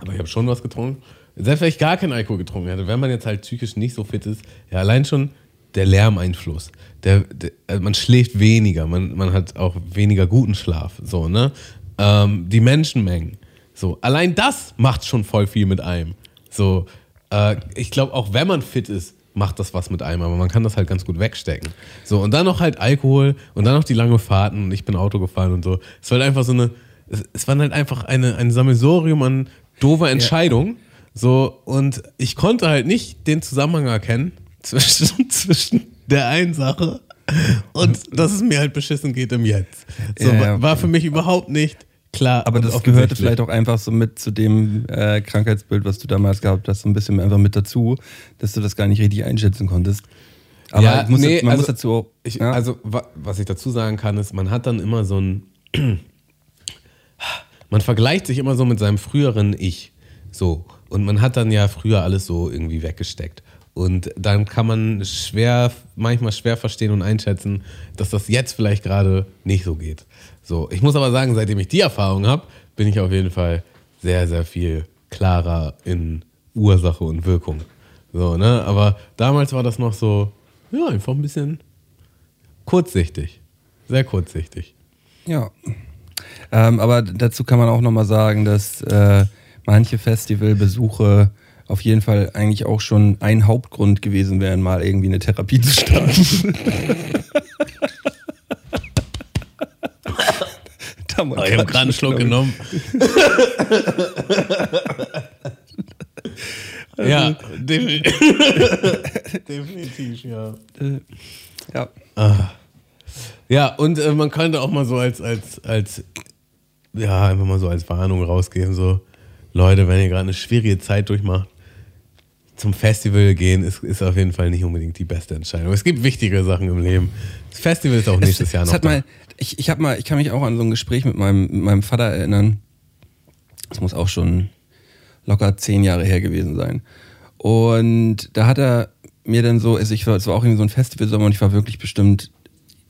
aber ich habe schon was getrunken. Selbst wenn ich gar keinen Alkohol getrunken hätte, wenn man jetzt halt psychisch nicht so fit ist, ja, allein schon der Lärmeinfluss. Der, der, also man schläft weniger, man, man hat auch weniger guten Schlaf, so, ne? Ähm, die Menschenmengen. So, allein das macht schon voll viel mit einem. So, äh, ich glaube, auch wenn man fit ist, macht das was mit einem, aber man kann das halt ganz gut wegstecken. So, und dann noch halt Alkohol und dann noch die lange Fahrten und ich bin Auto gefahren und so. Es war halt einfach so eine, es, es war halt einfach eine, ein Sammelsurium an doofer Entscheidungen. So, und ich konnte halt nicht den Zusammenhang erkennen zwischen, zwischen der einen Sache und dass es mir halt beschissen geht im Jetzt. So, Ja, ja. war für mich überhaupt nicht klar. Aber das gehörte vielleicht auch einfach so mit zu dem äh, Krankheitsbild, was du damals gehabt hast, so ein bisschen einfach mit dazu, dass du das gar nicht richtig einschätzen konntest. Aber Ja, muss, nee, man also muss dazu auch. Ich, ja, Also, wa was ich dazu sagen kann, ist, man hat dann immer so ein. man vergleicht sich immer so mit seinem früheren Ich. So. Und man hat dann ja früher alles so irgendwie weggesteckt. Und dann kann man schwer, manchmal schwer verstehen und einschätzen, dass das jetzt vielleicht gerade nicht so geht. So, ich muss aber sagen, seitdem ich die Erfahrung habe, bin ich auf jeden Fall sehr, sehr viel klarer in Ursache und Wirkung. So, ne? Aber damals war das noch so, ja, einfach ein bisschen kurzsichtig. Sehr kurzsichtig. ja. Ähm, aber dazu kann man auch nochmal sagen, dass äh, manche Festivalbesuche auf jeden Fall eigentlich auch schon ein Hauptgrund gewesen wären, mal irgendwie eine Therapie zu starten. Oh, ich habe gerade einen Schluck genommen. ja, definitiv. definitiv, ja. Äh, ja. Ah. Ja, und äh, man könnte auch mal so als, als, als, ja, einfach mal so als Warnung rausgeben, so, Leute, wenn ihr gerade eine schwierige Zeit durchmacht, zum Festival gehen ist, ist auf jeden Fall nicht unbedingt die beste Entscheidung. Es gibt wichtige Sachen im Leben. Das Festival ist auch nächstes es, Jahr noch. Hat mal, ich, ich, hab mal, ich kann mich auch an so ein Gespräch mit meinem, mit meinem Vater erinnern. Das muss auch schon locker zehn Jahre her gewesen sein. Und da hat er mir dann so, also war, es war auch irgendwie so ein Festivalsommer und ich war wirklich bestimmt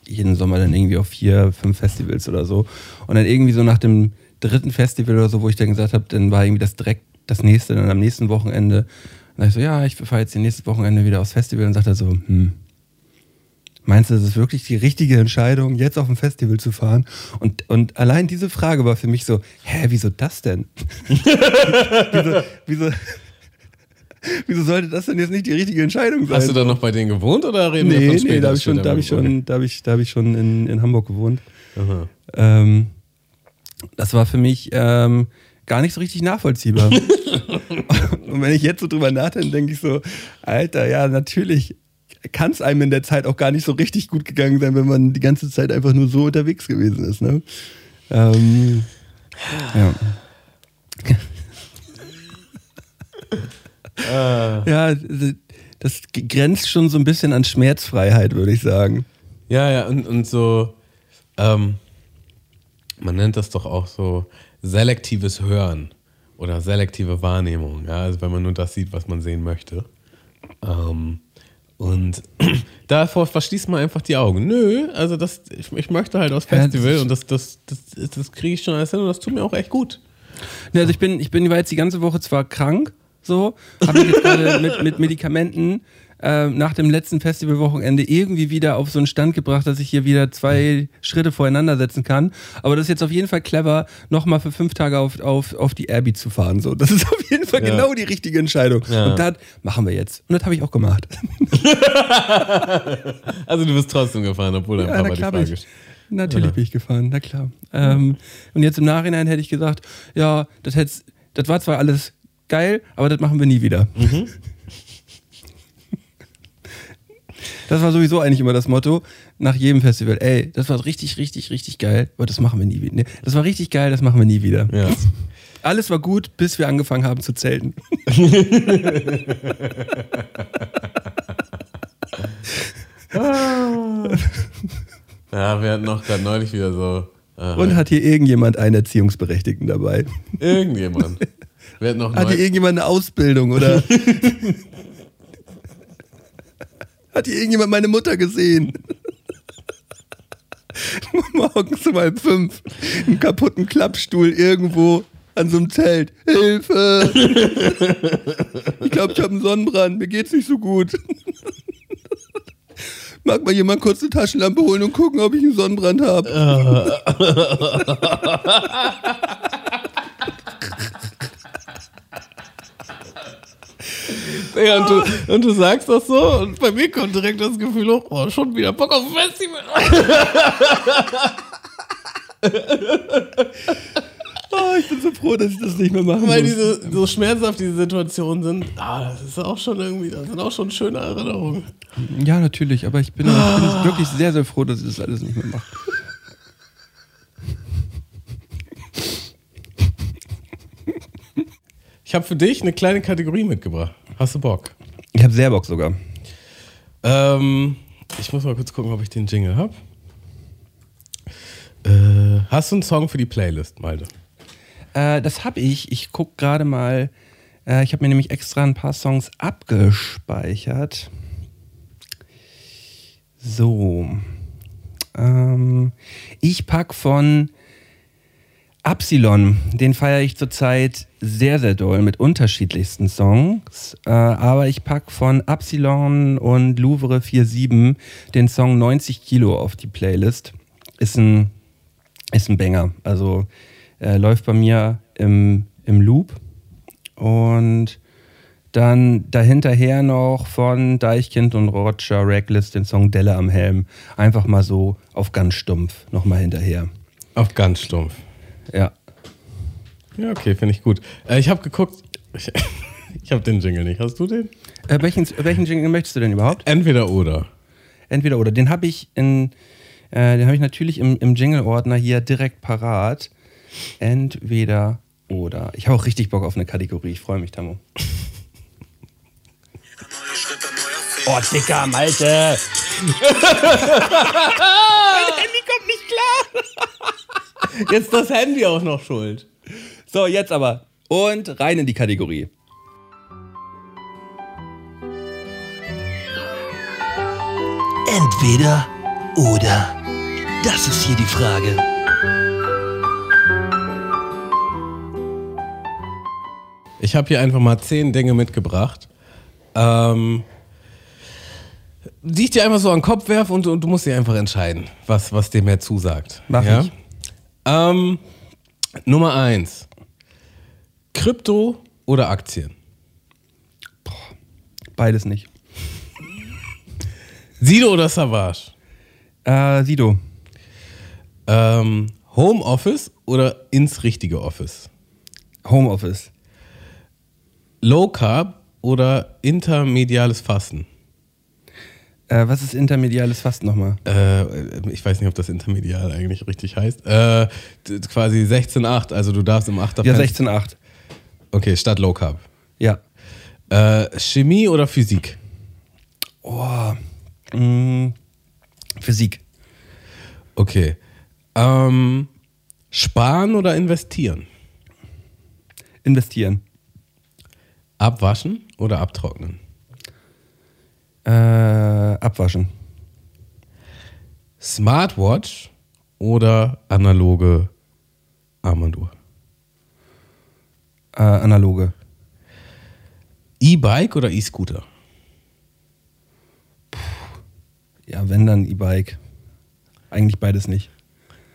jeden Sommer dann irgendwie auf vier, fünf Festivals oder so. Und dann irgendwie so nach dem dritten Festival oder so, wo ich dann gesagt habe, dann war irgendwie das direkt das nächste, dann am nächsten Wochenende. Und dann ich so, ja, ich fahre jetzt die nächste Wochenende wieder aufs Festival und sagt er so, hm, Meinst du, das ist wirklich die richtige Entscheidung, jetzt auf ein Festival zu fahren? Und, und allein diese Frage war für mich so, hä, wieso das denn? wieso, wieso, wieso sollte das denn jetzt nicht die richtige Entscheidung sein? Hast du da noch bei denen gewohnt oder reden nee, wir von später? Nee, da habe ich schon, da hab ich schon, da hab ich, da hab ich schon in, in Hamburg gewohnt. Ähm, das war für mich ähm, gar nicht so richtig nachvollziehbar. und wenn ich jetzt so drüber nachdenke, denke ich so, Alter, ja, natürlich kann es einem in der Zeit auch gar nicht so richtig gut gegangen sein, wenn man die ganze Zeit einfach nur so unterwegs gewesen ist. Ne? Ähm, ja. Ja, das grenzt schon so ein bisschen an Schmerzfreiheit, würde ich sagen. Ja, ja, und, und so, ähm, man nennt das doch auch so selektives Hören oder selektive Wahrnehmung. Ja? Also wenn man nur das sieht, was man sehen möchte. Ähm, und davor verschließt man einfach die Augen. Nö, also das, ich, ich möchte halt aufs Festival und das, das, das, das kriege ich schon alles hin und das tut mir auch echt gut. Ja, also ich bin, ich bin jetzt die ganze Woche zwar krank, so, habe ich jetzt gerade mit, mit Medikamenten äh, nach dem letzten Festivalwochenende irgendwie wieder auf so einen Stand gebracht, dass ich hier wieder zwei Schritte voreinander setzen kann. Aber das ist jetzt auf jeden Fall clever, nochmal für fünf Tage auf, auf, auf die Abbey zu fahren. So, das ist auf jeden Fall ja. genau die richtige Entscheidung. Ja. Und das machen wir jetzt. Und das habe ich auch gemacht. also du bist trotzdem gefahren, obwohl dein ja, Papa die Frage ich. Natürlich ja. bin ich gefahren, na klar. Ähm, und jetzt im Nachhinein hätte ich gesagt, ja, das, das war zwar alles geil, aber das machen wir nie wieder. Mhm. Das war sowieso eigentlich immer das Motto nach jedem Festival. Ey, das war richtig, richtig, richtig geil, aber das machen wir nie wieder. Das war richtig geil, das machen wir nie wieder. Ja. Alles war gut, bis wir angefangen haben zu zelten. ja, wir hatten noch gerade neulich wieder so. Äh, Und hat hier irgendjemand einen Erziehungsberechtigten dabei? Irgendjemand. Hatten noch hat hier irgendjemand eine Ausbildung oder? Hat hier irgendjemand meine Mutter gesehen? Morgens um halb fünf. Einen kaputten Klappstuhl irgendwo an so einem Zelt. Hilfe! ich glaube, ich habe einen Sonnenbrand. Mir geht's nicht so gut. Mag mal jemand kurz eine Taschenlampe holen und gucken, ob ich einen Sonnenbrand habe? Ja, und, du, und du sagst das so und bei mir kommt direkt das Gefühl hoch, oh, schon wieder Bock auf Festival. oh, ich bin so froh, dass ich das nicht mehr machen Weil muss. diese, so schmerzhaft diese Situationen sind, ah, das ist auch schon irgendwie, das sind auch schon schöne Erinnerungen. Ja, natürlich, aber ich bin, ich bin wirklich sehr, sehr froh, dass ich das alles nicht mehr mache. Ich habe für dich eine kleine Kategorie mitgebracht. Hast du Bock? Ich habe sehr Bock sogar. Ähm, ich muss mal kurz gucken, ob ich den Jingle habe. Äh, hast du einen Song für die Playlist, Malte? Äh, das habe ich. Ich gucke gerade mal. Äh, ich habe mir nämlich extra ein paar Songs abgespeichert. So. Ähm, ich packe von Absilon, den feiere ich zurzeit sehr, sehr doll mit unterschiedlichsten Songs. Äh, aber ich packe von Absilon und Louvre 47 den Song 90 Kilo auf die Playlist. Ist ein ist ein Banger. Also äh, läuft bei mir im, im Loop. Und dann dahinterher noch von Deichkind und Roger Reckless den Song Delle am Helm. Einfach mal so auf ganz stumpf nochmal hinterher. Auf ganz stumpf. Ja. Ja, okay, finde ich gut. Äh, ich habe geguckt, ich, ich habe den Jingle nicht. Hast du den? Äh, welchen, welchen Jingle möchtest du denn überhaupt? Entweder oder. Entweder oder. Den habe ich in, äh, den habe ich natürlich im, im Jingle-Ordner hier direkt parat. Entweder oder. Ich habe auch richtig Bock auf eine Kategorie. Ich freue mich, Tammo. Oh, Dicker, Malte! Handy kommt nicht klar. Jetzt ist das Handy auch noch schuld. So, jetzt aber. Und rein in die Kategorie. Entweder oder. Das ist hier die Frage. Ich habe hier einfach mal zehn Dinge mitgebracht, ähm, die ich dir einfach so an den Kopf werfe und, und du musst dir einfach entscheiden, was, was dir mehr zusagt. Mach ja? ich. Ähm, Nummer eins. Krypto oder Aktien? Beides nicht. Sido oder Savage? Äh, Sido. Ähm, Homeoffice oder ins richtige Office? Homeoffice. Low Carb oder intermediales Fasten? Äh, was ist intermediales Fasten nochmal? Äh, ich weiß nicht, ob das intermedial eigentlich richtig heißt. Äh, quasi 16,8, also du darfst im 8er Ja, 16,8. Okay, statt Low Carb. Ja. Äh, Chemie oder Physik? Oh. Mh, Physik. Okay. Ähm, sparen oder investieren? Investieren. Abwaschen oder abtrocknen? Äh, abwaschen. Smartwatch oder analoge Armbanduhr? Äh, analoge. E-Bike oder E-Scooter? Ja, wenn dann E-Bike. Eigentlich beides nicht.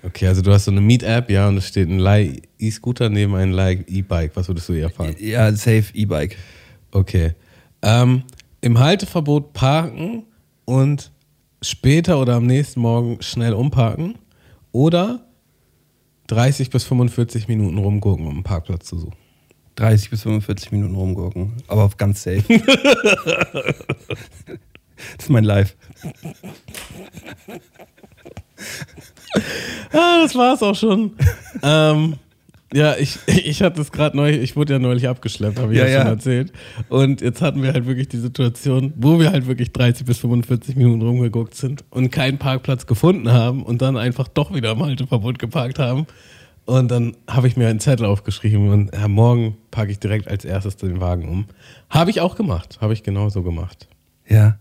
Okay, also du hast so eine Meet-App, ja, und es steht ein Leih E-Scooter neben einem Leih E-Bike. Was würdest du eher fahren? Ja, safe E-Bike. Okay. Ähm, Im Halteverbot parken und später oder am nächsten Morgen schnell umparken oder 30 bis 45 Minuten rumgucken, um einen Parkplatz zu suchen. 30 bis 45 Minuten rumgucken. Aber auf ganz safe. das ist mein Live. Ah, das war's auch schon. ähm, ja, ich, ich hatte es gerade neu, ich wurde ja neulich abgeschleppt, habe ich Ja, ja, schon erzählt. Und jetzt hatten wir halt wirklich die Situation, wo wir halt wirklich 30 bis 45 Minuten rumgeguckt sind und keinen Parkplatz gefunden haben und dann einfach doch wieder am Halteverbot geparkt haben. Und dann habe ich mir einen Zettel aufgeschrieben und ja, morgen parke ich direkt als erstes den Wagen um. Habe ich auch gemacht, habe ich genauso gemacht. Ja.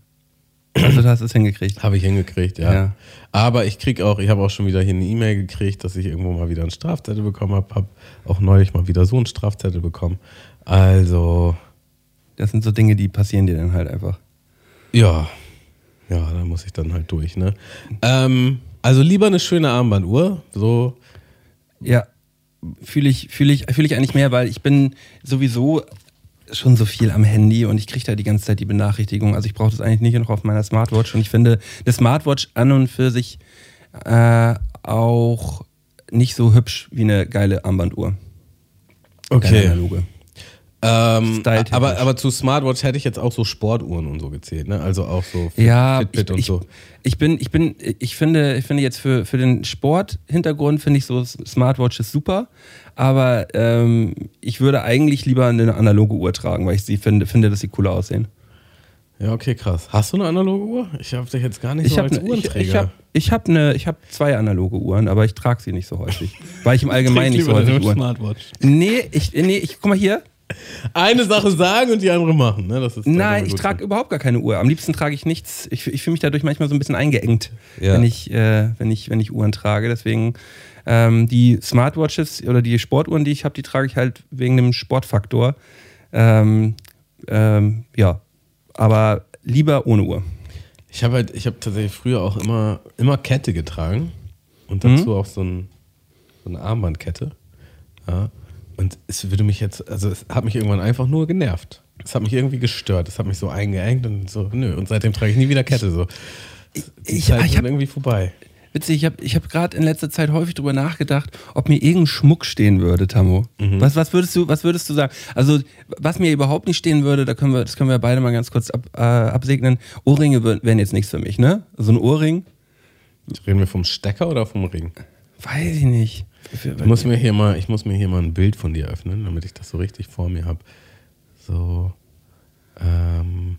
Also du hast es hingekriegt. Habe ich hingekriegt, ja. Ja. Aber ich krieg auch, ich habe auch schon wieder hier eine E-Mail gekriegt, dass ich irgendwo mal wieder einen Strafzettel bekommen habe. Habe auch neulich mal wieder so einen Strafzettel bekommen. Also, Das sind so Dinge, die passieren dir dann halt einfach. ja. Ja, da muss ich dann halt durch, ne? Ähm, also lieber eine schöne Armbanduhr, so. Ja, fühle ich, fühle ich, fühle ich eigentlich mehr, weil ich bin sowieso schon so viel am Handy und ich kriege da die ganze Zeit die Benachrichtigung. Also ich brauche das eigentlich nicht noch auf meiner Smartwatch und ich finde eine Smartwatch an und für sich äh, auch nicht so hübsch wie eine geile Armbanduhr. Geile analoge. Ähm, aber, aber zu Smartwatch hätte ich jetzt auch so Sportuhren und so gezählt, ne? Also auch so Fit- Ja, Fitbit ich, und ich, so. ich bin, ich bin, ich finde, ich finde jetzt für, für den Sporthintergrund finde ich so Smartwatches super, aber ähm, ich würde eigentlich lieber eine analoge Uhr tragen, weil ich sie finde, finde, dass sie cooler aussehen. Ja, okay, krass. Hast du eine analoge Uhr? Ich habe dich jetzt gar nicht so Ich als habe ich, Uhrenträger. ich hab, ich hab ne, ich hab zwei analoge Uhren, aber ich trage sie nicht so häufig, weil ich im Allgemeinen nicht so häufig Uhren. Smartwatch. Nee, ich, nee, ich guck mal hier. Eine Sache sagen und die andere machen, ne? Das ist Nein, ich trage überhaupt gar keine Uhr. Am liebsten trage ich nichts. Ich, ich fühle mich dadurch manchmal so ein bisschen eingeengt, Ja. wenn, ich, äh, wenn, ich, wenn ich Uhren trage. Deswegen ähm, die Smartwatches oder die Sportuhren, die ich habe, die trage ich halt wegen dem Sportfaktor. Ähm, ähm, ja, aber lieber ohne Uhr. Ich habe halt, ich habe tatsächlich früher auch immer, immer Kette getragen und dazu Mhm. auch so ein, so eine Armbandkette. Ja. Und es würde mich jetzt, also es hat mich irgendwann einfach nur genervt. Es hat mich irgendwie gestört. Es hat mich so eingeengt und so, nö. Und seitdem trage ich nie wieder Kette. So. Die ich- Zeiten ich hab- irgendwie vorbei. Witzig, ich habe ich hab gerade in letzter Zeit häufig drüber nachgedacht, ob mir irgendein Schmuck stehen würde, Tammo. Was, was, würdest du, was würdest du sagen? Also, was mir überhaupt nicht stehen würde, da können wir, das können wir beide mal ganz kurz ab, äh, absegnen. Ohrringe wär- wären jetzt nichts für mich, ne? So ein Ohrring, Reden wir vom Stecker oder vom Ring? weiß ich nicht. Ich muss mir hier mal, ich muss mir hier mal ein Bild von dir öffnen, damit ich das so richtig vor mir habe. So. Ähm,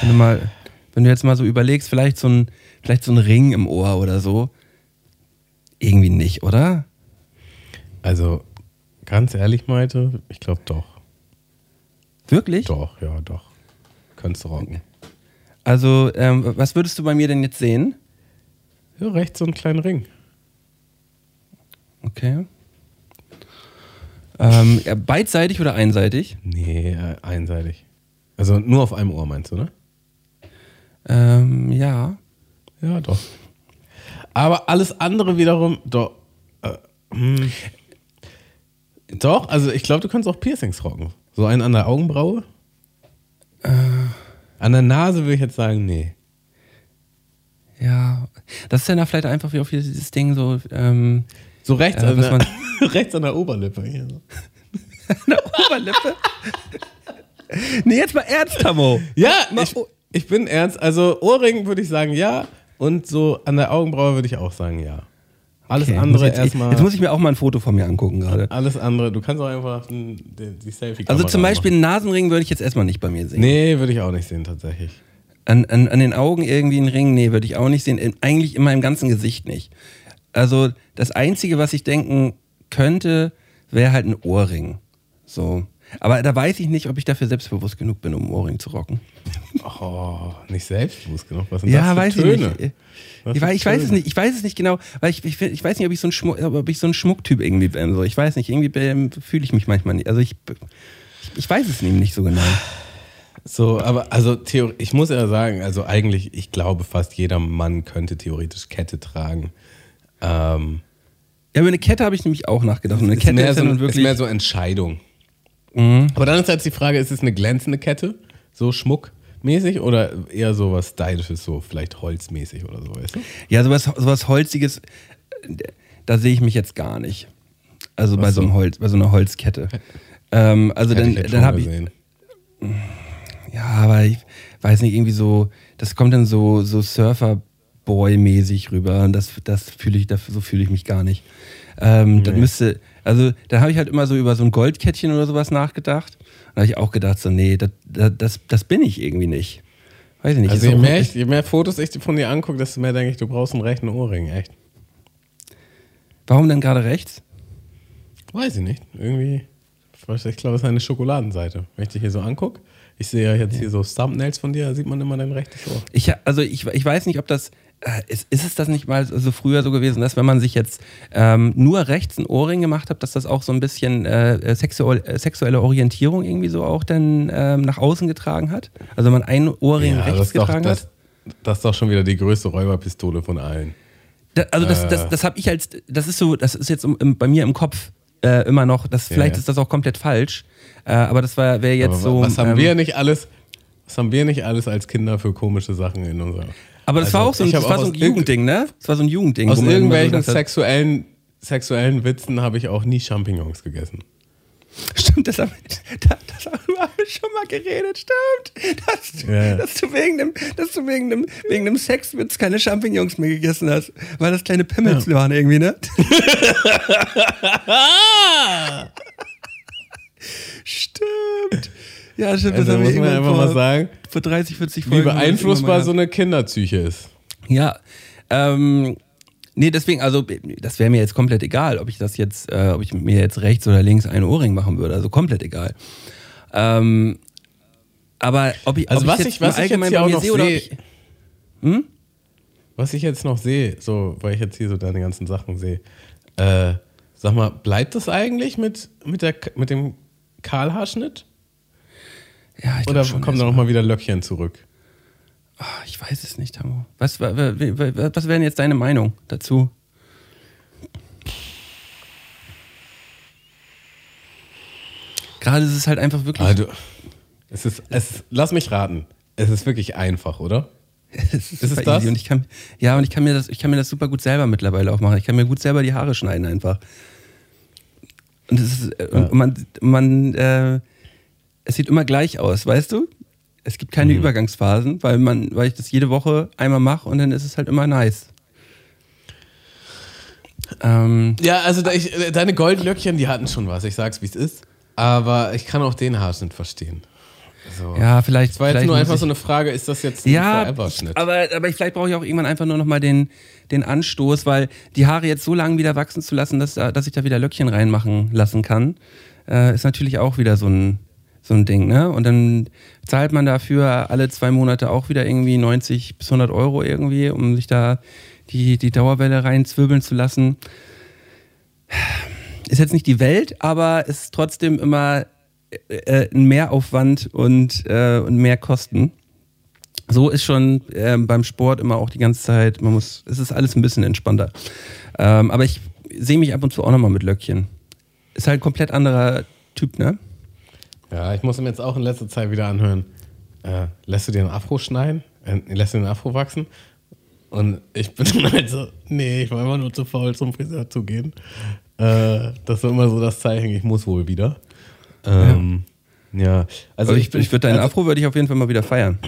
Wenn du mal, wenn du jetzt mal so überlegst, vielleicht so ein, vielleicht so ein Ring im Ohr oder so. Irgendwie nicht, oder? also, ganz ehrlich, Malte, ich glaube doch. Wirklich? Doch, ja, doch. Könntest du rocken. Also, ähm, was würdest du bei mir denn jetzt sehen? Ja, rechts so einen kleinen Ring. Okay. Ähm, beidseitig oder einseitig? Nee, äh, einseitig. Also nur auf einem Ohr meinst du, ne? Ähm, ja. Ja, doch. Aber alles andere wiederum, doch. Äh, hm. Doch, also ich glaube, du kannst auch Piercings rocken. So einen an der Augenbraue. An der Nase würde ich jetzt sagen, nee. Ja. Das ist ja dann vielleicht einfach wie auf dieses Ding so, ähm, So rechts, Ja, an, der, rechts an der Oberlippe. Hier so. Oberlippe. nee, jetzt mal ernst, Tammo. Ja, Mal ich, ich bin ernst. Also Ohrring würde ich sagen, ja. Und so an der Augenbraue würde ich auch sagen, ja. Alles Okay, andere jetzt, erstmal. Jetzt muss ich mir auch mal ein Foto von mir angucken gerade. Alles andere, du kannst auch einfach ein, die, die selfie Also zum Beispiel einen Nasenring würde ich jetzt erstmal nicht bei mir sehen. Nee, würde ich auch nicht sehen, tatsächlich. An, an, an den Augen irgendwie einen Ring, nee, würde ich auch nicht sehen. Eigentlich in meinem ganzen Gesicht nicht. Also das Einzige, was ich denken könnte, wäre halt ein Ohrring. So. Aber da weiß ich nicht, ob ich dafür selbstbewusst genug bin, um einen Ohrring zu rocken. Oh, nicht selbstbewusst genug. Was sind Ja, das für weiß Töne? ich nicht. Was Ich, ich weiß es Töne? nicht, ich weiß es nicht genau, weil ich, ich, ich weiß nicht, ob ich so ein, Schmuck, ob ich so ein Schmucktyp irgendwie bin. So. Ich weiß nicht, irgendwie fühle ich mich manchmal nicht. Also ich, ich weiß es nämlich nicht so genau. So, aber also Theorie, ich muss ja sagen, also eigentlich, ich glaube, fast jeder Mann könnte theoretisch Kette tragen. Ähm, Ja, über eine Kette habe ich nämlich auch nachgedacht. Eine ist, Kette mehr ist so, nun ist wirklich. mehr so Entscheidung. Mhm. Aber dann ist jetzt die Frage, ist es eine glänzende Kette, so schmuckmäßig oder eher so was Stylisches, so vielleicht holzmäßig oder so, weißt du? Ja, sowas, sowas Holziges, äh, da sehe ich mich jetzt gar nicht. Also bei so, einem. Holz, bei so einer Holzkette. Ähm, also Hätte dann, ich dann habe ich. Ja, aber ich weiß nicht, irgendwie so, das kommt dann so, so Surfer-Boy-mäßig rüber. Und das, das fühle ich, das, so fühle ich mich gar nicht. Ähm, Das Nee. müsste, also da habe ich halt immer so über so ein Goldkettchen oder sowas nachgedacht. Da habe ich auch gedacht, so, nee, das, das, das, das bin ich irgendwie nicht. Weiß ich nicht. Also je mehr, ich, je mehr Fotos ich von dir angucke, desto mehr denke ich, du brauchst einen rechten Ohrring, echt. warum denn gerade rechts? Weiß ich nicht. Irgendwie, ich glaube, es ist eine Schokoladenseite. Wenn ich dich hier so angucke, ich sehe ja jetzt hier so Thumbnails von dir, da sieht man immer dein rechtes Ohr. Ich, also ich, ich weiß nicht, ob das, ist, ist es das nicht mal so früher so gewesen, dass wenn man sich jetzt ähm, nur rechts ein Ohrring gemacht hat, dass das auch so ein bisschen äh, sexuell, äh, sexuelle Orientierung irgendwie so auch dann ähm, nach außen getragen hat? Also wenn man ein Ohrring das rechts ist doch, getragen das, hat? das ist doch schon wieder die größte Räuberpistole von allen. Da, also das, äh. das, das habe ich als, das ist so, das ist jetzt bei mir im Kopf äh, immer noch, das, Ja, vielleicht ja. ist das auch komplett falsch, äh, aber das wäre jetzt Aber so. was haben ähm, wir nicht alles, was haben wir nicht alles als Kinder für komische Sachen in unserer. Aber das Also, war auch so ein, das war so ein Jugendding, ne? Das war so ein Jugendding. Aus so irgendwelchen hat- sexuellen, sexuellen Witzen habe ich auch nie Champignons gegessen. Stimmt, das haben, das, haben wir schon mal geredet, stimmt. Dass, du- Ja, ja. dass du wegen dem, dass du wegen dem, wegen dem Sexwitz keine Champignons mehr gegessen hast, weil das kleine Pimmels waren irgendwie, ne? stimmt. Ja, stimmt, Also das muss man einfach vor, mal sagen, vor 30, 40 wie Folgen. das beeinflussbar so eine Kinderpsyche ist. Ja, ähm, nee, deswegen, also das wäre mir jetzt komplett egal, ob ich das jetzt, äh, ob ich mir jetzt rechts oder links einen Ohrring machen würde, also komplett egal. Ähm, aber ob ich, Also ob was ich ich- was ich jetzt hier auch noch sehe ich, hm? Was ich jetzt noch sehe, so, weil ich jetzt hier so deine ganzen Sachen sehe, äh, sag mal, bleibt das eigentlich mit, mit, der, mit dem Kahlhaarschnitt? Ja, ich Oder schon kommen da nochmal wieder Löckchen zurück? Ach, ich weiß es nicht, Tamo. Was, was, was wäre jetzt deine Meinung dazu? Gerade ist es halt einfach wirklich. Also, es ist, es, lass mich raten. Es ist wirklich einfach, oder? es ist, ist es das? Und ich kann, ja, und ich kann, mir das, ich kann mir das super gut selber mittlerweile auch machen. Ich kann mir gut selber die Haare schneiden einfach. Und, ist, äh, ja. und man, man äh, es sieht immer gleich aus, weißt du? Es gibt keine Übergangsphasen, weil man, weil ich das jede Woche einmal mache und dann ist es halt immer nice. Ähm, Ja, also da ich, deine Goldlöckchen, die hatten schon was. Ich sag's, wie es ist. Aber ich kann auch den Haarschnitt verstehen. So. ja, vielleicht. Es war jetzt nur einfach so eine Frage, ist das jetzt ein Ja, Forever-Schnitt? aber, aber ich- vielleicht brauche ich auch irgendwann einfach nur noch mal den, den Anstoß, weil die Haare jetzt so lange wieder wachsen zu lassen, dass, da- dass ich da wieder Löckchen reinmachen lassen kann, äh, ist natürlich auch wieder so ein, so ein Ding. Ne? Und dann zahlt man dafür alle zwei Monate auch wieder irgendwie 90 bis 100 Euro irgendwie, um sich da die, die Dauerwelle reinzwirbeln zu lassen. Ist jetzt nicht die Welt, aber ist trotzdem immer äh, ein Mehraufwand und, äh, und mehr Kosten. So ist schon ähm, beim Sport immer auch die ganze Zeit, man muss, es ist alles ein bisschen entspannter. Ähm, aber ich sehe mich ab und zu auch nochmal mit Löckchen. Ist halt ein komplett anderer Typ, ne? Ja, ich muss ihm jetzt auch in letzter Zeit wieder anhören. Äh, lässt du dir einen Afro schneiden? Äh, lässt du den Afro wachsen? Und ich bin dann halt so, nee, ich war immer nur zu faul, zum Friseur zu gehen. Äh, das war immer so das Zeichen, ich muss wohl wieder. Ähm, ja. also Also ich, ich würde deinen also, Afro würde ich auf jeden Fall mal wieder feiern.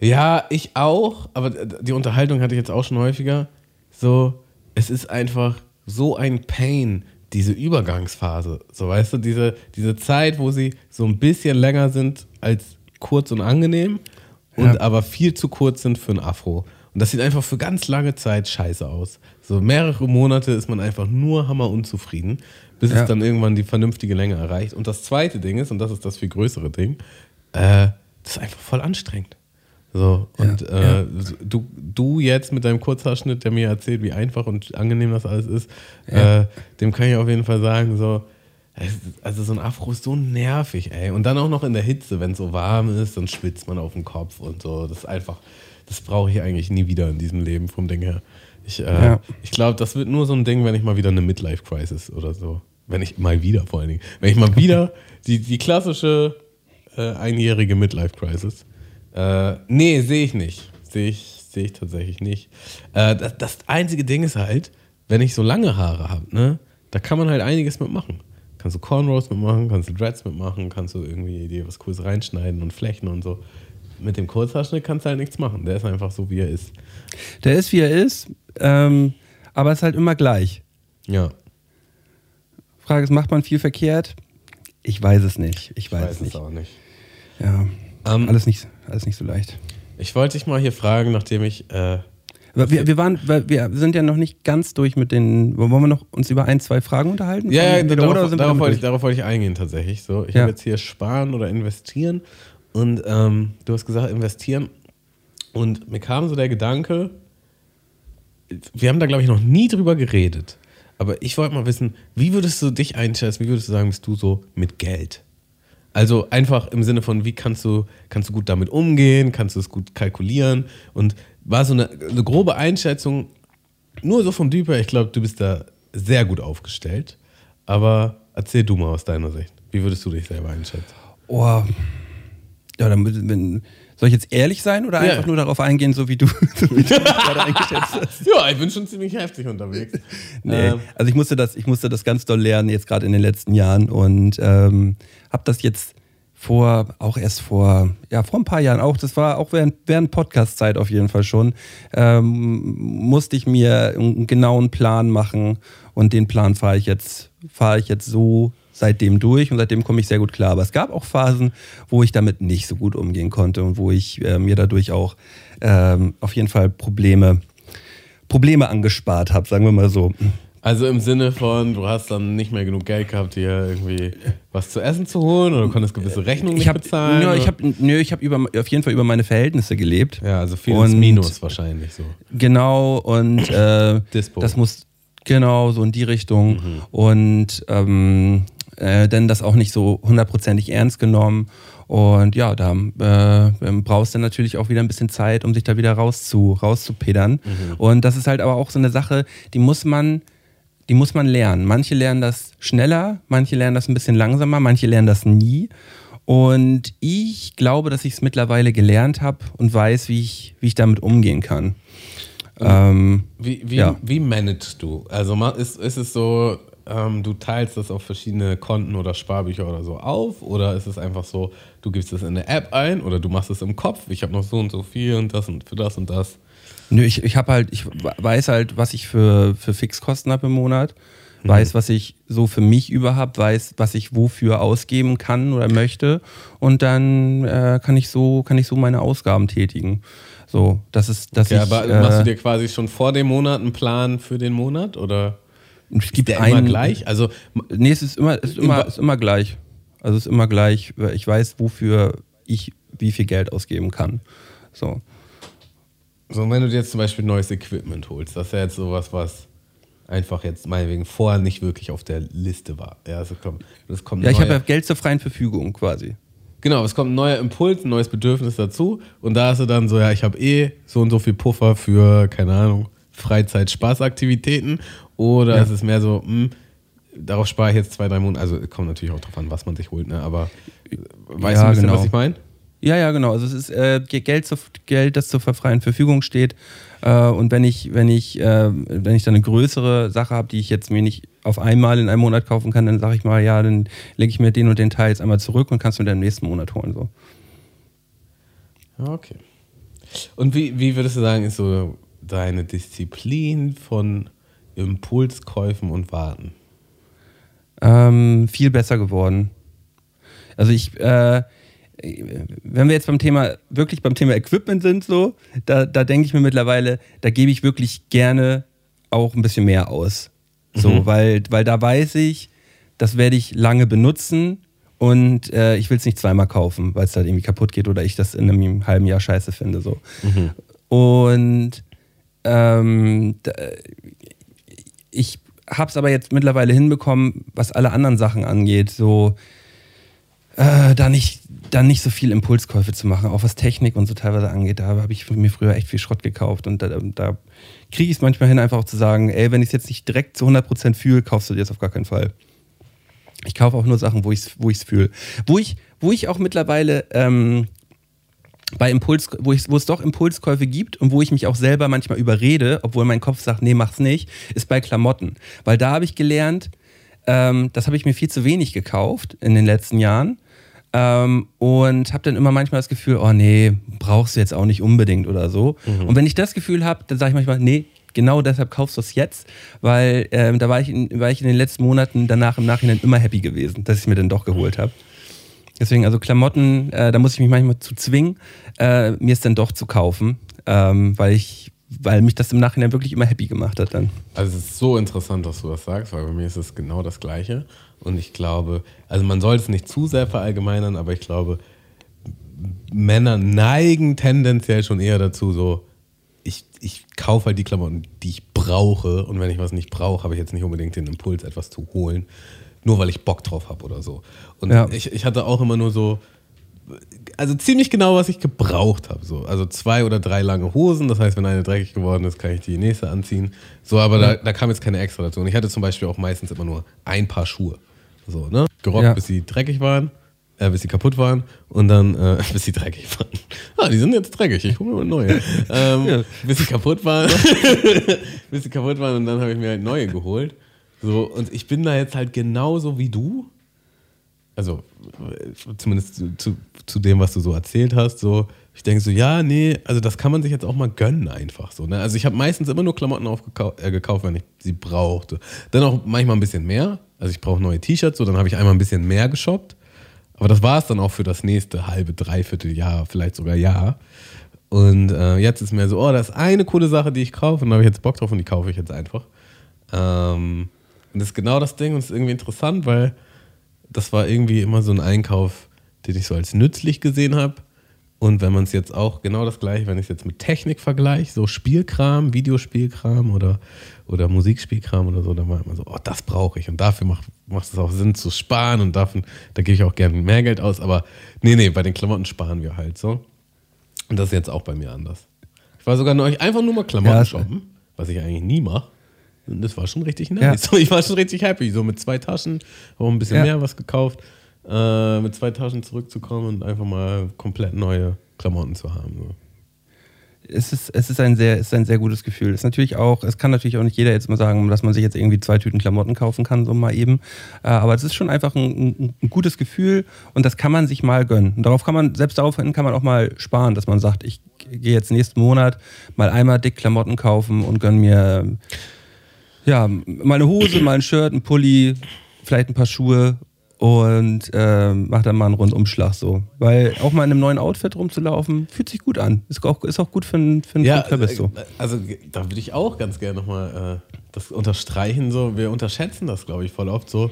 Ja, ich auch, aber die Unterhaltung hatte ich jetzt auch schon häufiger. So, es ist einfach so ein Pain, diese Übergangsphase. So, weißt du, diese, diese Zeit, wo sie so ein bisschen länger sind als kurz und angenehm und Ja. aber viel zu kurz sind für ein Afro. Und das sieht einfach für ganz lange Zeit scheiße aus. So mehrere Monate ist man einfach nur hammer unzufrieden, bis Ja. es dann irgendwann die vernünftige Länge erreicht. Und das zweite Ding ist, und das ist das viel größere Ding, äh, das ist einfach voll anstrengend. So, und Ja, äh, Du, du jetzt mit deinem Kurzhaarschnitt, der mir erzählt, wie einfach und angenehm das alles ist, Ja. äh, dem kann ich auf jeden Fall sagen, so, also so ein Afro ist so nervig, ey. Und dann auch noch in der Hitze, wenn es so warm ist, dann schwitzt man auf dem Kopf und so. Das ist einfach, das brauche ich eigentlich nie wieder in diesem Leben vom Ding her. Ich, äh, Ja. ich glaube, das wird nur so ein Ding, wenn ich mal wieder eine Midlife-Crisis oder so. Wenn ich mal wieder vor allen Dingen. Wenn ich mal wieder die, die klassische äh, einjährige Midlife-Crisis. Äh, nee, sehe ich nicht. Sehe ich, sehe ich tatsächlich nicht. Äh, das, das einzige Ding ist halt, wenn ich so lange Haare habe, ne, da kann man halt einiges mitmachen. Kannst du Cornrows mitmachen, kannst du Dreads mitmachen, kannst du irgendwie dir was Cooles reinschneiden und flechten und so. Mit dem Kurzhaarschnitt kannst du halt nichts machen. Der ist einfach so, wie er ist. Der ist, wie er ist, ähm, aber ist halt immer gleich. Ja, Frage ist, macht man viel verkehrt? Ich weiß es nicht. Ich ich weiß, weiß es nicht. auch nicht. Ja. Ähm, alles, nicht. Alles nicht so leicht. Ich wollte dich mal hier fragen, nachdem ich. Äh, Wir, wir, waren, wir sind ja noch nicht ganz durch mit den. Wollen wir noch uns über ein, zwei Fragen unterhalten? Ja, ja darauf, darauf, damit wollte ich, darauf wollte ich eingehen tatsächlich. So, ich Ja. habe jetzt hier sparen oder investieren und ähm, du hast gesagt investieren und mir kam so der Gedanke, wir haben da glaube ich noch nie drüber geredet, aber ich wollte mal wissen, wie würdest du dich einschätzen, wie würdest du sagen, bist du so mit Geld? Also einfach im Sinne von, wie kannst du, kannst du gut damit umgehen, kannst du es gut kalkulieren und war so eine, eine grobe Einschätzung, nur so vom her, ich glaube, du bist da sehr gut aufgestellt, aber erzähl du mal aus deiner Sicht, wie würdest du dich selber einschätzen? Oh. Ja, dann wenn, soll ich jetzt ehrlich sein oder Ja. einfach nur darauf eingehen, so wie du, so wie du gerade eingeschätzt hast? Ja, ich bin schon ziemlich heftig unterwegs. Nee, Ähm, also ich musste das, ich musste das ganz doll lernen jetzt gerade in den letzten Jahren und ähm, habe das jetzt vor, auch erst vor, ja, vor ein paar Jahren auch, das war auch während, während Podcast-Zeit auf jeden Fall schon, ähm, musste ich mir einen genauen Plan machen und den Plan fahre ich jetzt, fahre ich jetzt so seitdem durch und seitdem komme ich sehr gut klar. Aber es gab auch Phasen, wo ich damit nicht so gut umgehen konnte und wo ich äh, mir dadurch auch ähm, auf jeden Fall Probleme, Probleme angespart habe, sagen wir mal so. Also im Sinne von, du hast dann nicht mehr genug Geld gehabt, dir irgendwie was zu essen zu holen oder du konntest gewisse Rechnungen nicht ich habe bezahlen? ich hab, nö, ich habe über, auf jeden Fall über meine Verhältnisse gelebt. ja, also vieles Und- Minus wahrscheinlich so. Genau, und äh, das muss genau so in die Richtung. Mhm. Und ähm, äh, dann das auch nicht so hundertprozentig ernst genommen. Und ja, da äh, brauchst du natürlich auch wieder ein bisschen Zeit, um sich da wieder rauszu, rauszupedern. Mhm. Und das ist halt aber auch so eine Sache, die muss man, die muss man lernen. Manche lernen das schneller, manche lernen das ein bisschen langsamer, manche lernen das nie. Und ich glaube, dass ich es mittlerweile gelernt habe und weiß, wie ich, wie ich damit umgehen kann. Ähm, Wie, wie, Ja. wie managst du? Also ist, ist es so, ähm, du teilst das auf verschiedene Konten oder Sparbücher oder so auf? Oder ist es einfach so, du gibst es in eine App ein oder du machst es im Kopf? Ich habe noch so und so viel und das und für das und das. Nö, ich, ich habe halt, ich weiß halt, was ich für, für Fixkosten habe im Monat, weiß, was ich so für mich über habe, weiß, was ich wofür ausgeben kann oder möchte und dann äh, kann ich so, kann ich so meine Ausgaben tätigen. So, das ist, Ja, ich. aber machst du äh, dir quasi schon vor dem Monat einen Plan für den Monat oder es gibt ist der einen, immer gleich? Also Nee, es ist immer, es ist immer, ist immer gleich. Also es ist immer gleich. Ich weiß, wofür ich wie viel Geld ausgeben kann. So. So, wenn du dir jetzt zum Beispiel neues Equipment holst, das ist ja jetzt sowas, was einfach jetzt meinetwegen vorher nicht wirklich auf der Liste war. Ja, also kommt, das kommt Ja, ich habe ja Geld zur freien Verfügung quasi. Genau, es kommt ein neuer Impuls, ein neues Bedürfnis dazu und da hast du dann so, ja, ich habe eh so und so viel Puffer für, keine Ahnung, Freizeit, Spaßaktivitäten oder Ja. es ist mehr so, hm, darauf spare ich jetzt zwei, drei Monate, also kommt natürlich auch drauf an, was man sich holt, ne? aber äh, weißt Ja, du ein bisschen, genau. was ich meine? Ja, ja, genau. Also es ist äh, Geld, zur, Geld, das zur freien Verfügung steht. Äh, und wenn ich, wenn ich, äh, wenn ich dann eine größere Sache habe, die ich jetzt mir nicht auf einmal in einem Monat kaufen kann, dann sage ich mal, ja, dann lege ich mir den und den Teil jetzt einmal zurück und kannst du mir dann im nächsten Monat holen. So. Okay. Und wie, wie würdest du sagen, ist so deine Disziplin von Impulskäufen und Warten? Ähm, viel besser geworden. Also ich, äh, wenn wir jetzt beim Thema, wirklich beim Thema Equipment sind, so, da, da denke ich mir mittlerweile, da gebe ich wirklich gerne auch ein bisschen mehr aus. So, weil, weil da weiß ich, das werde ich lange benutzen und äh, ich will es nicht zweimal kaufen, weil es halt irgendwie kaputt geht oder ich das in einem halben Jahr scheiße finde. So. Und ähm, ich habe es aber jetzt mittlerweile hinbekommen, was alle anderen Sachen angeht, so äh, da nicht, da nicht so viel Impulskäufe zu machen, auch was Technik und so teilweise angeht. Da habe ich mir früher echt viel Schrott gekauft und da, da kriege ich es manchmal hin, einfach auch zu sagen, ey, wenn ich es jetzt nicht direkt zu 100% fühle, kaufst du dir das auf gar keinen Fall. Ich kaufe auch nur Sachen, wo ich es wo ich's fühle. Wo ich, wo ich auch mittlerweile ähm, bei Impuls, wo, ich, wo es doch Impulskäufe gibt und wo ich mich auch selber manchmal überrede, obwohl mein Kopf sagt, nee, mach's nicht, ist bei Klamotten. Weil da habe ich gelernt, ähm, das habe ich mir viel zu wenig gekauft in den letzten Jahren. Ähm, und habe dann immer manchmal das Gefühl, oh nee, brauchst du jetzt auch nicht unbedingt oder so. Und wenn ich das Gefühl habe, dann sage ich manchmal, nee, genau deshalb kaufst du es jetzt, weil ähm, da war ich, in, war ich in den letzten Monaten danach im Nachhinein immer happy gewesen, dass ich es mir dann doch geholt habe. Deswegen, also Klamotten, äh, da muss ich mich manchmal zu zwingen, äh, mir es dann doch zu kaufen, ähm, weil ich, weil mich das im Nachhinein wirklich immer happy gemacht hat dann. Also es ist so interessant, dass du das sagst, weil bei mir ist es genau das Gleiche. Und ich glaube, also man sollte es nicht zu sehr verallgemeinern, aber ich glaube, Männer neigen tendenziell schon eher dazu, so, ich, ich kaufe halt die Klamotten, die ich brauche. Und wenn ich was nicht brauche, habe ich jetzt nicht unbedingt den Impuls, etwas zu holen. Nur weil ich Bock drauf habe oder so. Und Ja. ich, ich hatte auch immer nur so, also ziemlich genau, was ich gebraucht habe. So. Also zwei oder drei lange Hosen. Das heißt, wenn eine dreckig geworden ist, kann ich die nächste anziehen. So, aber da, da kam jetzt keine extra dazu. Und ich hatte zum Beispiel auch meistens immer nur ein Paar Schuhe. So, ne? Gerockt, Ja. bis sie dreckig waren, äh, bis sie kaputt waren und dann äh, bis sie dreckig waren. Ah, die sind jetzt dreckig, ich hole mir mal neue. ähm, Ja. Bis sie kaputt waren. bis sie kaputt waren und dann habe ich mir halt neue geholt. So, und ich bin da jetzt halt genauso wie du also zumindest zu, zu, zu dem, was du so erzählt hast, so, ich denke so, ja, nee, also das kann man sich jetzt auch mal gönnen einfach so. Ne? Also ich habe meistens immer nur Klamotten aufgekau- äh, gekauft, wenn ich sie brauchte. Dann auch manchmal ein bisschen mehr. Also ich brauche neue T-Shirts, so dann habe ich einmal ein bisschen mehr geshoppt. Aber das war es dann auch für das nächste halbe, dreiviertel Jahr, vielleicht sogar Jahr. Und äh, jetzt ist mir so, oh, das ist eine coole Sache, die ich kaufe und da habe ich jetzt Bock drauf und die kaufe ich jetzt einfach. Ähm, und das ist genau das Ding und es ist irgendwie interessant, weil das war irgendwie immer so ein Einkauf, den ich so als nützlich gesehen habe. Und wenn man es jetzt auch genau das gleiche, wenn ich es jetzt mit Technik vergleiche, so Spielkram, Videospielkram oder, oder Musikspielkram oder so, dann war immer so, oh, das brauche ich. Und dafür macht, macht es auch Sinn zu sparen und dafür, da gebe ich auch gerne mehr Geld aus. Aber nee, nee, bei den Klamotten sparen wir halt so. Und das ist jetzt auch bei mir anders. Ich war sogar neulich einfach nur mal Klamotten Ja, shoppen, was ich eigentlich nie mache. Das war schon richtig nice. So, ich war schon richtig happy. So mit zwei Taschen, auch ein bisschen Ja. mehr was gekauft. Äh, mit zwei Taschen zurückzukommen und einfach mal komplett neue Klamotten zu haben. So. es ist, es ist ein sehr, es ist ein sehr gutes Gefühl. Es natürlich auch, es kann natürlich auch nicht jeder jetzt mal sagen, dass man sich jetzt irgendwie zwei Tüten Klamotten kaufen kann, so mal eben. Äh, aber es ist schon einfach ein, ein, gutes Gefühl und das kann man sich mal gönnen. Und darauf kann man, selbst darauf hin kann man auch mal sparen, dass man sagt, ich gehe jetzt nächsten Monat mal einmal dick Klamotten kaufen und gönn mir ja, mal eine Hose, mal ein Shirt, ein Pulli, vielleicht ein paar Schuhe und ähm, mach dann mal einen Rundumschlag so. Weil auch mal in einem neuen Outfit rumzulaufen, fühlt sich gut an. Ist auch, ist auch gut für einen für Ja, Kürbis so. äh, also da würde ich auch ganz gerne nochmal äh, das unterstreichen. So. Wir unterschätzen das, glaube ich, voll oft so.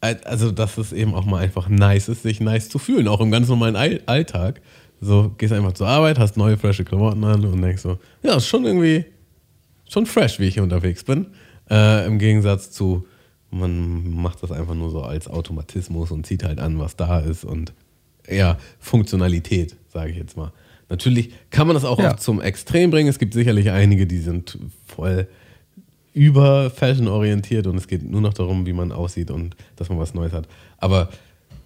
Also, dass es eben auch mal einfach nice ist, sich nice zu fühlen, auch im ganz normalen All Alltag. So, gehst einfach zur Arbeit, hast neue, frische Klamotten an und denkst so, ja, ist schon irgendwie, schon fresh, wie ich hier unterwegs bin. Äh, Im Gegensatz zu, man macht das einfach nur so als Automatismus und zieht halt an, was da ist und eher Funktionalität, sage ich jetzt mal. Natürlich kann man das auch Ja. zum Extrem bringen. Es gibt sicherlich einige, die sind voll über Fashion orientiert und es geht nur noch darum, wie man aussieht und dass man was Neues hat. Aber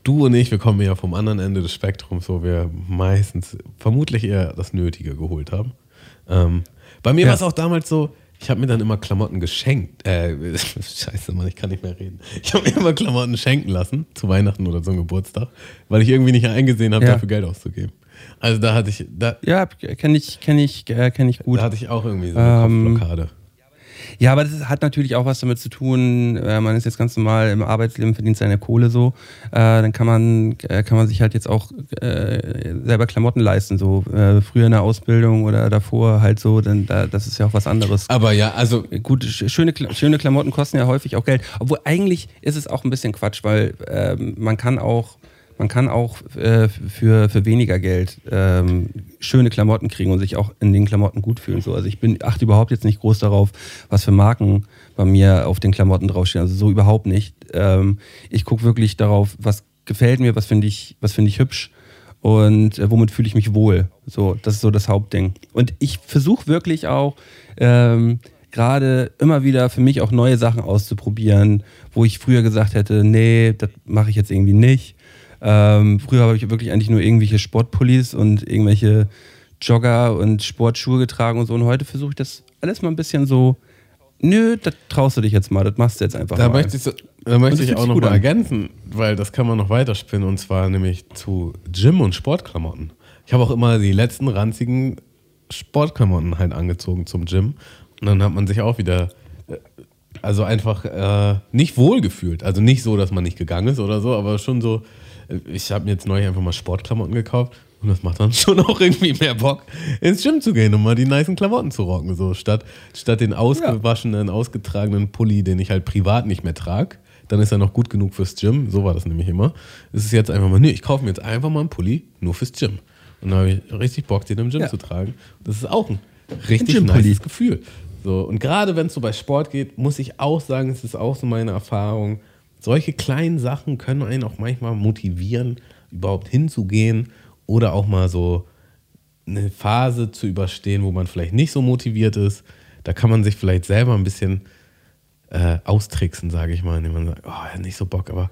du und ich, wir kommen ja vom anderen Ende des Spektrums, wo wir meistens vermutlich eher das Nötige geholt haben. Ähm, bei mir Ja. war es auch damals so, ich habe mir dann immer Klamotten geschenkt. Äh, scheiße, Mann, ich kann nicht mehr reden. Ich habe mir immer Klamotten schenken lassen zu Weihnachten oder zum Geburtstag, weil ich irgendwie nicht eingesehen habe, Ja. dafür Geld auszugeben. Also da hatte ich, da, Ja, kenne ich, kenn ich, äh, kenn ich gut. da hatte ich auch irgendwie so eine Ähm, Kopfblockade. Ja, aber das hat natürlich auch was damit zu tun. Äh, man ist jetzt ganz normal im Arbeitsleben, verdient seine Kohle so. Äh, dann kann man, äh, kann man sich halt jetzt auch äh, selber Klamotten leisten. So äh, früher in der Ausbildung oder davor halt so. Denn da, das ist ja auch was anderes. Aber ja, also Gut, sch- schöne, schöne Klamotten kosten ja häufig auch Geld. Obwohl eigentlich ist es auch ein bisschen Quatsch, weil ähm, man kann auch, man kann auch äh, für, für weniger Geld ähm, schöne Klamotten kriegen und sich auch in den Klamotten gut fühlen. So. Also ich bin, achte überhaupt jetzt nicht groß darauf, was für Marken bei mir auf den Klamotten draufstehen. Also so überhaupt nicht. Ähm, ich gucke wirklich darauf, was gefällt mir, was finde ich, was finde ich hübsch und äh, womit fühle ich mich wohl. So, das ist so das Hauptding. Und ich versuche wirklich auch ähm, gerade immer wieder für mich auch neue Sachen auszuprobieren, wo ich früher gesagt hätte, nee, das mache ich jetzt irgendwie nicht. Ähm, früher habe ich wirklich eigentlich nur irgendwelche Sportpullis und irgendwelche Jogger und Sportschuhe getragen und so. Und heute versuche ich das alles mal ein bisschen so, nö, das traust du dich jetzt mal, das machst du jetzt einfach Da mal. möchte ich, so, da möchte ich auch noch mal an. ergänzen, weil das kann man noch weiterspinnen und zwar nämlich zu Gym- und Sportklamotten. Ich habe auch immer die letzten ranzigen Sportklamotten halt angezogen zum Gym und dann hat man sich auch wieder, äh, also einfach äh, nicht wohl gefühlt. Also nicht so, dass man nicht gegangen ist oder so, aber schon so, ich habe mir jetzt neulich einfach mal Sportklamotten gekauft und das macht dann schon auch irgendwie mehr Bock, ins Gym zu gehen und mal die nicen Klamotten zu rocken. So statt, statt den ausgewaschenen, ausgetragenen Pulli, den ich halt privat nicht mehr trage, dann ist er noch gut genug fürs Gym. So war das nämlich immer. Es ist jetzt einfach mal, nee, ich kaufe mir jetzt einfach mal einen Pulli nur fürs Gym. Und dann habe ich richtig Bock, den im Gym Ja. zu tragen. Das ist auch ein richtig Gym-Pulli. nices Gefühl. So, und gerade wenn es so bei Sport geht, muss ich auch sagen, es ist auch so meine Erfahrung, solche kleinen Sachen können einen auch manchmal motivieren, überhaupt hinzugehen oder auch mal so eine Phase zu überstehen, wo man vielleicht nicht so motiviert ist. Da kann man sich vielleicht selber ein bisschen äh, austricksen, sage ich mal, indem man sagt, oh, nicht so Bock, aber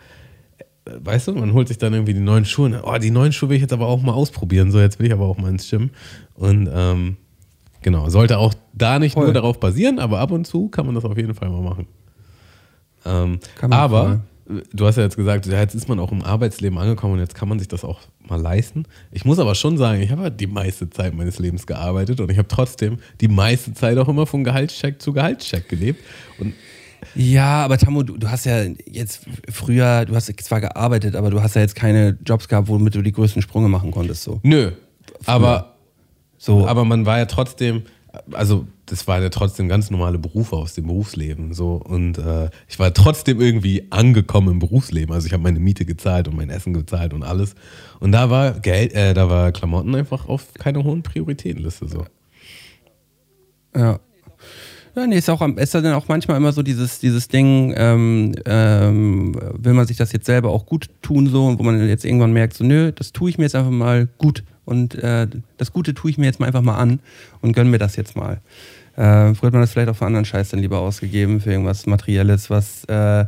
äh, weißt du, man holt sich dann irgendwie die neuen Schuhe. und, Oh, die neuen Schuhe will ich jetzt aber auch mal ausprobieren. So, jetzt will ich aber auch mal ins Gym. Und ähm, genau, sollte auch da nicht Voll. nur darauf basieren, aber ab und zu kann man das auf jeden Fall mal machen. Ähm, aber du hast ja jetzt gesagt, ja, jetzt ist man auch im Arbeitsleben angekommen und jetzt kann man sich das auch mal leisten. Ich muss aber schon sagen, ich habe halt die meiste Zeit meines Lebens gearbeitet und ich habe trotzdem die meiste Zeit auch immer von Gehaltscheck zu Gehaltscheck gelebt. Und Ja, aber Tammo, du, du hast ja jetzt früher, du hast zwar gearbeitet, aber du hast ja jetzt keine Jobs gehabt, womit du die größten Sprünge machen konntest. So. nö, aber so. Aber man war ja trotzdem, also das waren ja trotzdem ganz normale Berufe aus dem Berufsleben. So. Und äh, ich war trotzdem irgendwie angekommen im Berufsleben. Also ich habe meine Miete gezahlt und mein Essen gezahlt und alles. Und da war Geld, äh, da war Klamotten einfach auf keine hohen Prioritätenliste. So. Ja. Ja, nee, ist auch ist dann auch manchmal immer so dieses, dieses Ding, ähm, ähm, will man sich das jetzt selber auch gut tun, so, und wo man jetzt irgendwann merkt, so, nö, das tue ich mir jetzt einfach mal gut und äh, das Gute tue ich mir jetzt mal einfach mal an und gönn mir das jetzt mal. Äh, früher hat man das vielleicht auch für anderen Scheiß dann lieber ausgegeben, für irgendwas Materielles, was, äh,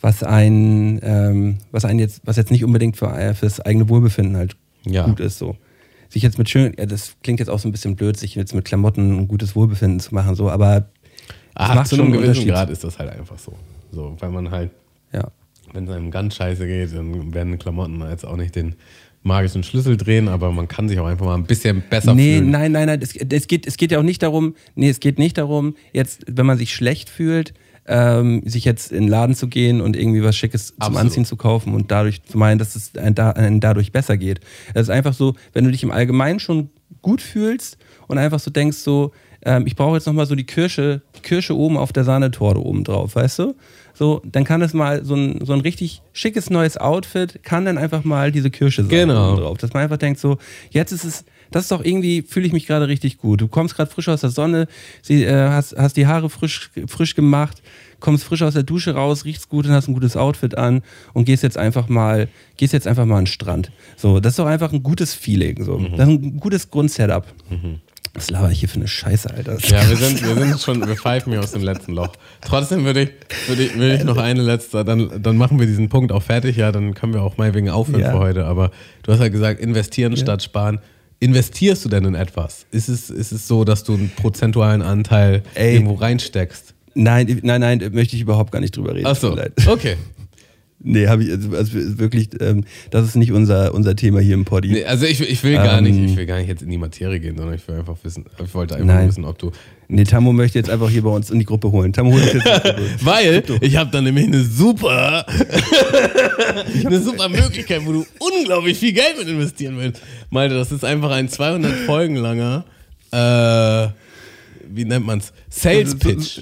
was ein, ähm, was einen jetzt, was jetzt nicht unbedingt für, äh, fürs eigene Wohlbefinden halt Ja. gut ist. So. Sich jetzt mit schön, ja, das klingt jetzt auch so ein bisschen blöd, sich jetzt mit Klamotten ein gutes Wohlbefinden zu machen, so, aber Ach, macht zu einem einen gewissen. Grad ist das halt einfach so. So, weil man halt, ja. wenn es einem ganz scheiße geht, dann werden Klamotten jetzt auch nicht den magischen Schlüssel drehen, aber man kann sich auch einfach mal ein bisschen besser Nee, fühlen. nein, nein, nein. Es, es, geht, es geht ja auch nicht darum, nee, es geht nicht darum, jetzt, wenn man sich schlecht fühlt, ähm, sich jetzt in den Laden zu gehen und irgendwie was Schickes zum Absolut. Anziehen zu kaufen und dadurch zu meinen, dass es da, einem dadurch besser geht. Es ist einfach so, wenn du dich im Allgemeinen schon gut fühlst und einfach so denkst, so, ähm, ich brauche jetzt nochmal so die Kirsche, die Kirsche oben auf der Sahnetorte oben drauf, weißt du? So, dann kann es mal so ein, so ein richtig schickes neues Outfit, kann dann einfach mal diese Kirsche sein Genau. drauf. Dass man einfach denkt, so, jetzt ist es, das ist doch irgendwie, fühle ich mich gerade richtig gut. Du kommst gerade frisch aus der Sonne, sie, äh, hast, hast die Haare frisch, frisch gemacht, kommst frisch aus der Dusche raus, riechst gut und hast ein gutes Outfit an und gehst jetzt einfach mal, gehst jetzt einfach mal an den Strand. So, das ist doch einfach ein gutes Feeling. So. Das ist ein gutes Grundsetup. Was laber ich hier für eine Scheiße, Alter? Ja, wir sind, wir sind schon, wir pfeifen hier aus dem letzten Loch. Trotzdem würde ich, würde ich, will ich noch eine letzte, dann, dann machen wir diesen Punkt auch fertig, ja, dann können wir auch mal wegen aufhören Ja. für heute. Aber du hast ja gesagt, investieren statt sparen. Investierst du denn in etwas? Ist es, ist es so, dass du einen prozentualen Anteil Ey. irgendwo reinsteckst? Nein, nein, nein, möchte ich überhaupt gar nicht drüber reden. Mir leid. okay. Nee, habe ich, also, also wirklich, ähm, das ist nicht unser, unser Thema hier im Poddy. Nee, also ich, ich will gar Ähm. nicht, ich will gar nicht jetzt in die Materie gehen, sondern ich will einfach wissen, ich wollte einfach Nein. wissen, ob du. Nee, Tammo möchte jetzt einfach hier bei uns in die Gruppe holen. Tammo holt jetzt. Weil ich habe da nämlich eine super, eine super Möglichkeit, wo du unglaublich viel Geld mit investieren willst. Malte, das ist einfach ein 200 Folgen langer, äh, wie nennt man's? Sales Pitch.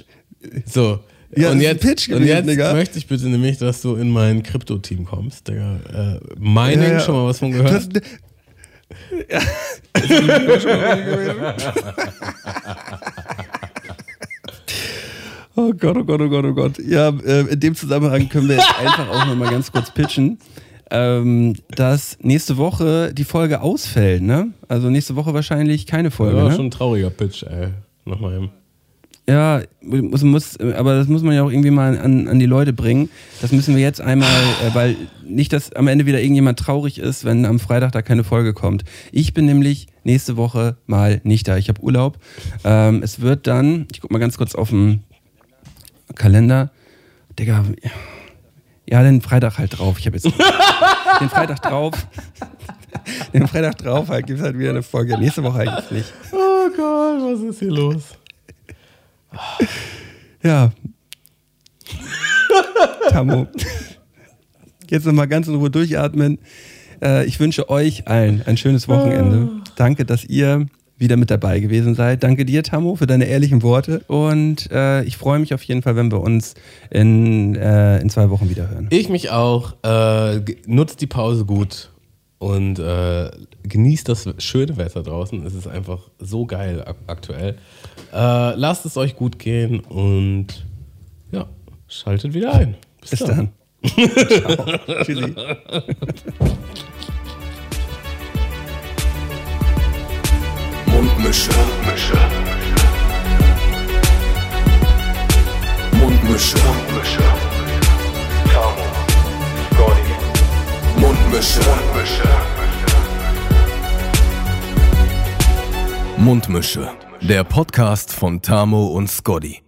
So. Ja, und jetzt, Pitch und gewesen, jetzt Digga. möchte ich bitte nämlich, dass du in mein Krypto-Team kommst, Digga. Äh, Mining, Ja, ja. schon mal was von gehört? Das, oh Gott, oh Gott, oh Gott, oh Gott. Ja, äh, in dem Zusammenhang können wir jetzt einfach auch nochmal ganz kurz pitchen, ähm, dass nächste Woche die Folge ausfällt, ne? Also nächste Woche wahrscheinlich keine Folge, Ja, ne? schon ein trauriger Pitch, ey. Nochmal eben. Ja, muss, muss, aber das muss man ja auch irgendwie mal an, an die Leute bringen. Das müssen wir jetzt einmal, äh, weil nicht, dass am Ende wieder irgendjemand traurig ist, wenn am Freitag da keine Folge kommt. Ich bin nämlich nächste Woche mal nicht da. Ich habe Urlaub. Ähm, es wird dann, ich guck mal ganz kurz auf den Kalender. Digga, ja, den Freitag halt drauf. Ich habe jetzt den Freitag drauf. Den Freitag drauf halt, gibt es halt wieder eine Folge. Nächste Woche eigentlich nicht. Oh Gott, was ist hier los? Ja. Tammo. Jetzt nochmal ganz in Ruhe durchatmen. Äh, ich wünsche euch allen ein schönes Wochenende. Danke, dass ihr wieder mit dabei gewesen seid. Danke dir, Tammo, für deine ehrlichen Worte. Und äh, ich freue mich auf jeden Fall, wenn wir uns in, äh, in zwei Wochen wieder hören. Ich mich auch. Äh, nutzt die Pause gut und äh, genießt das schöne Wetter draußen. Es ist einfach so geil ak aktuell. Äh, lasst es euch gut gehen und ja, schaltet wieder ein. Bis dann. Ciao. Tschüssi. Mundmische. Mundmische. Mundmische. Tamo, Scotty, Mundmische. Mundmische. Der Podcast von Tamo und Scotty.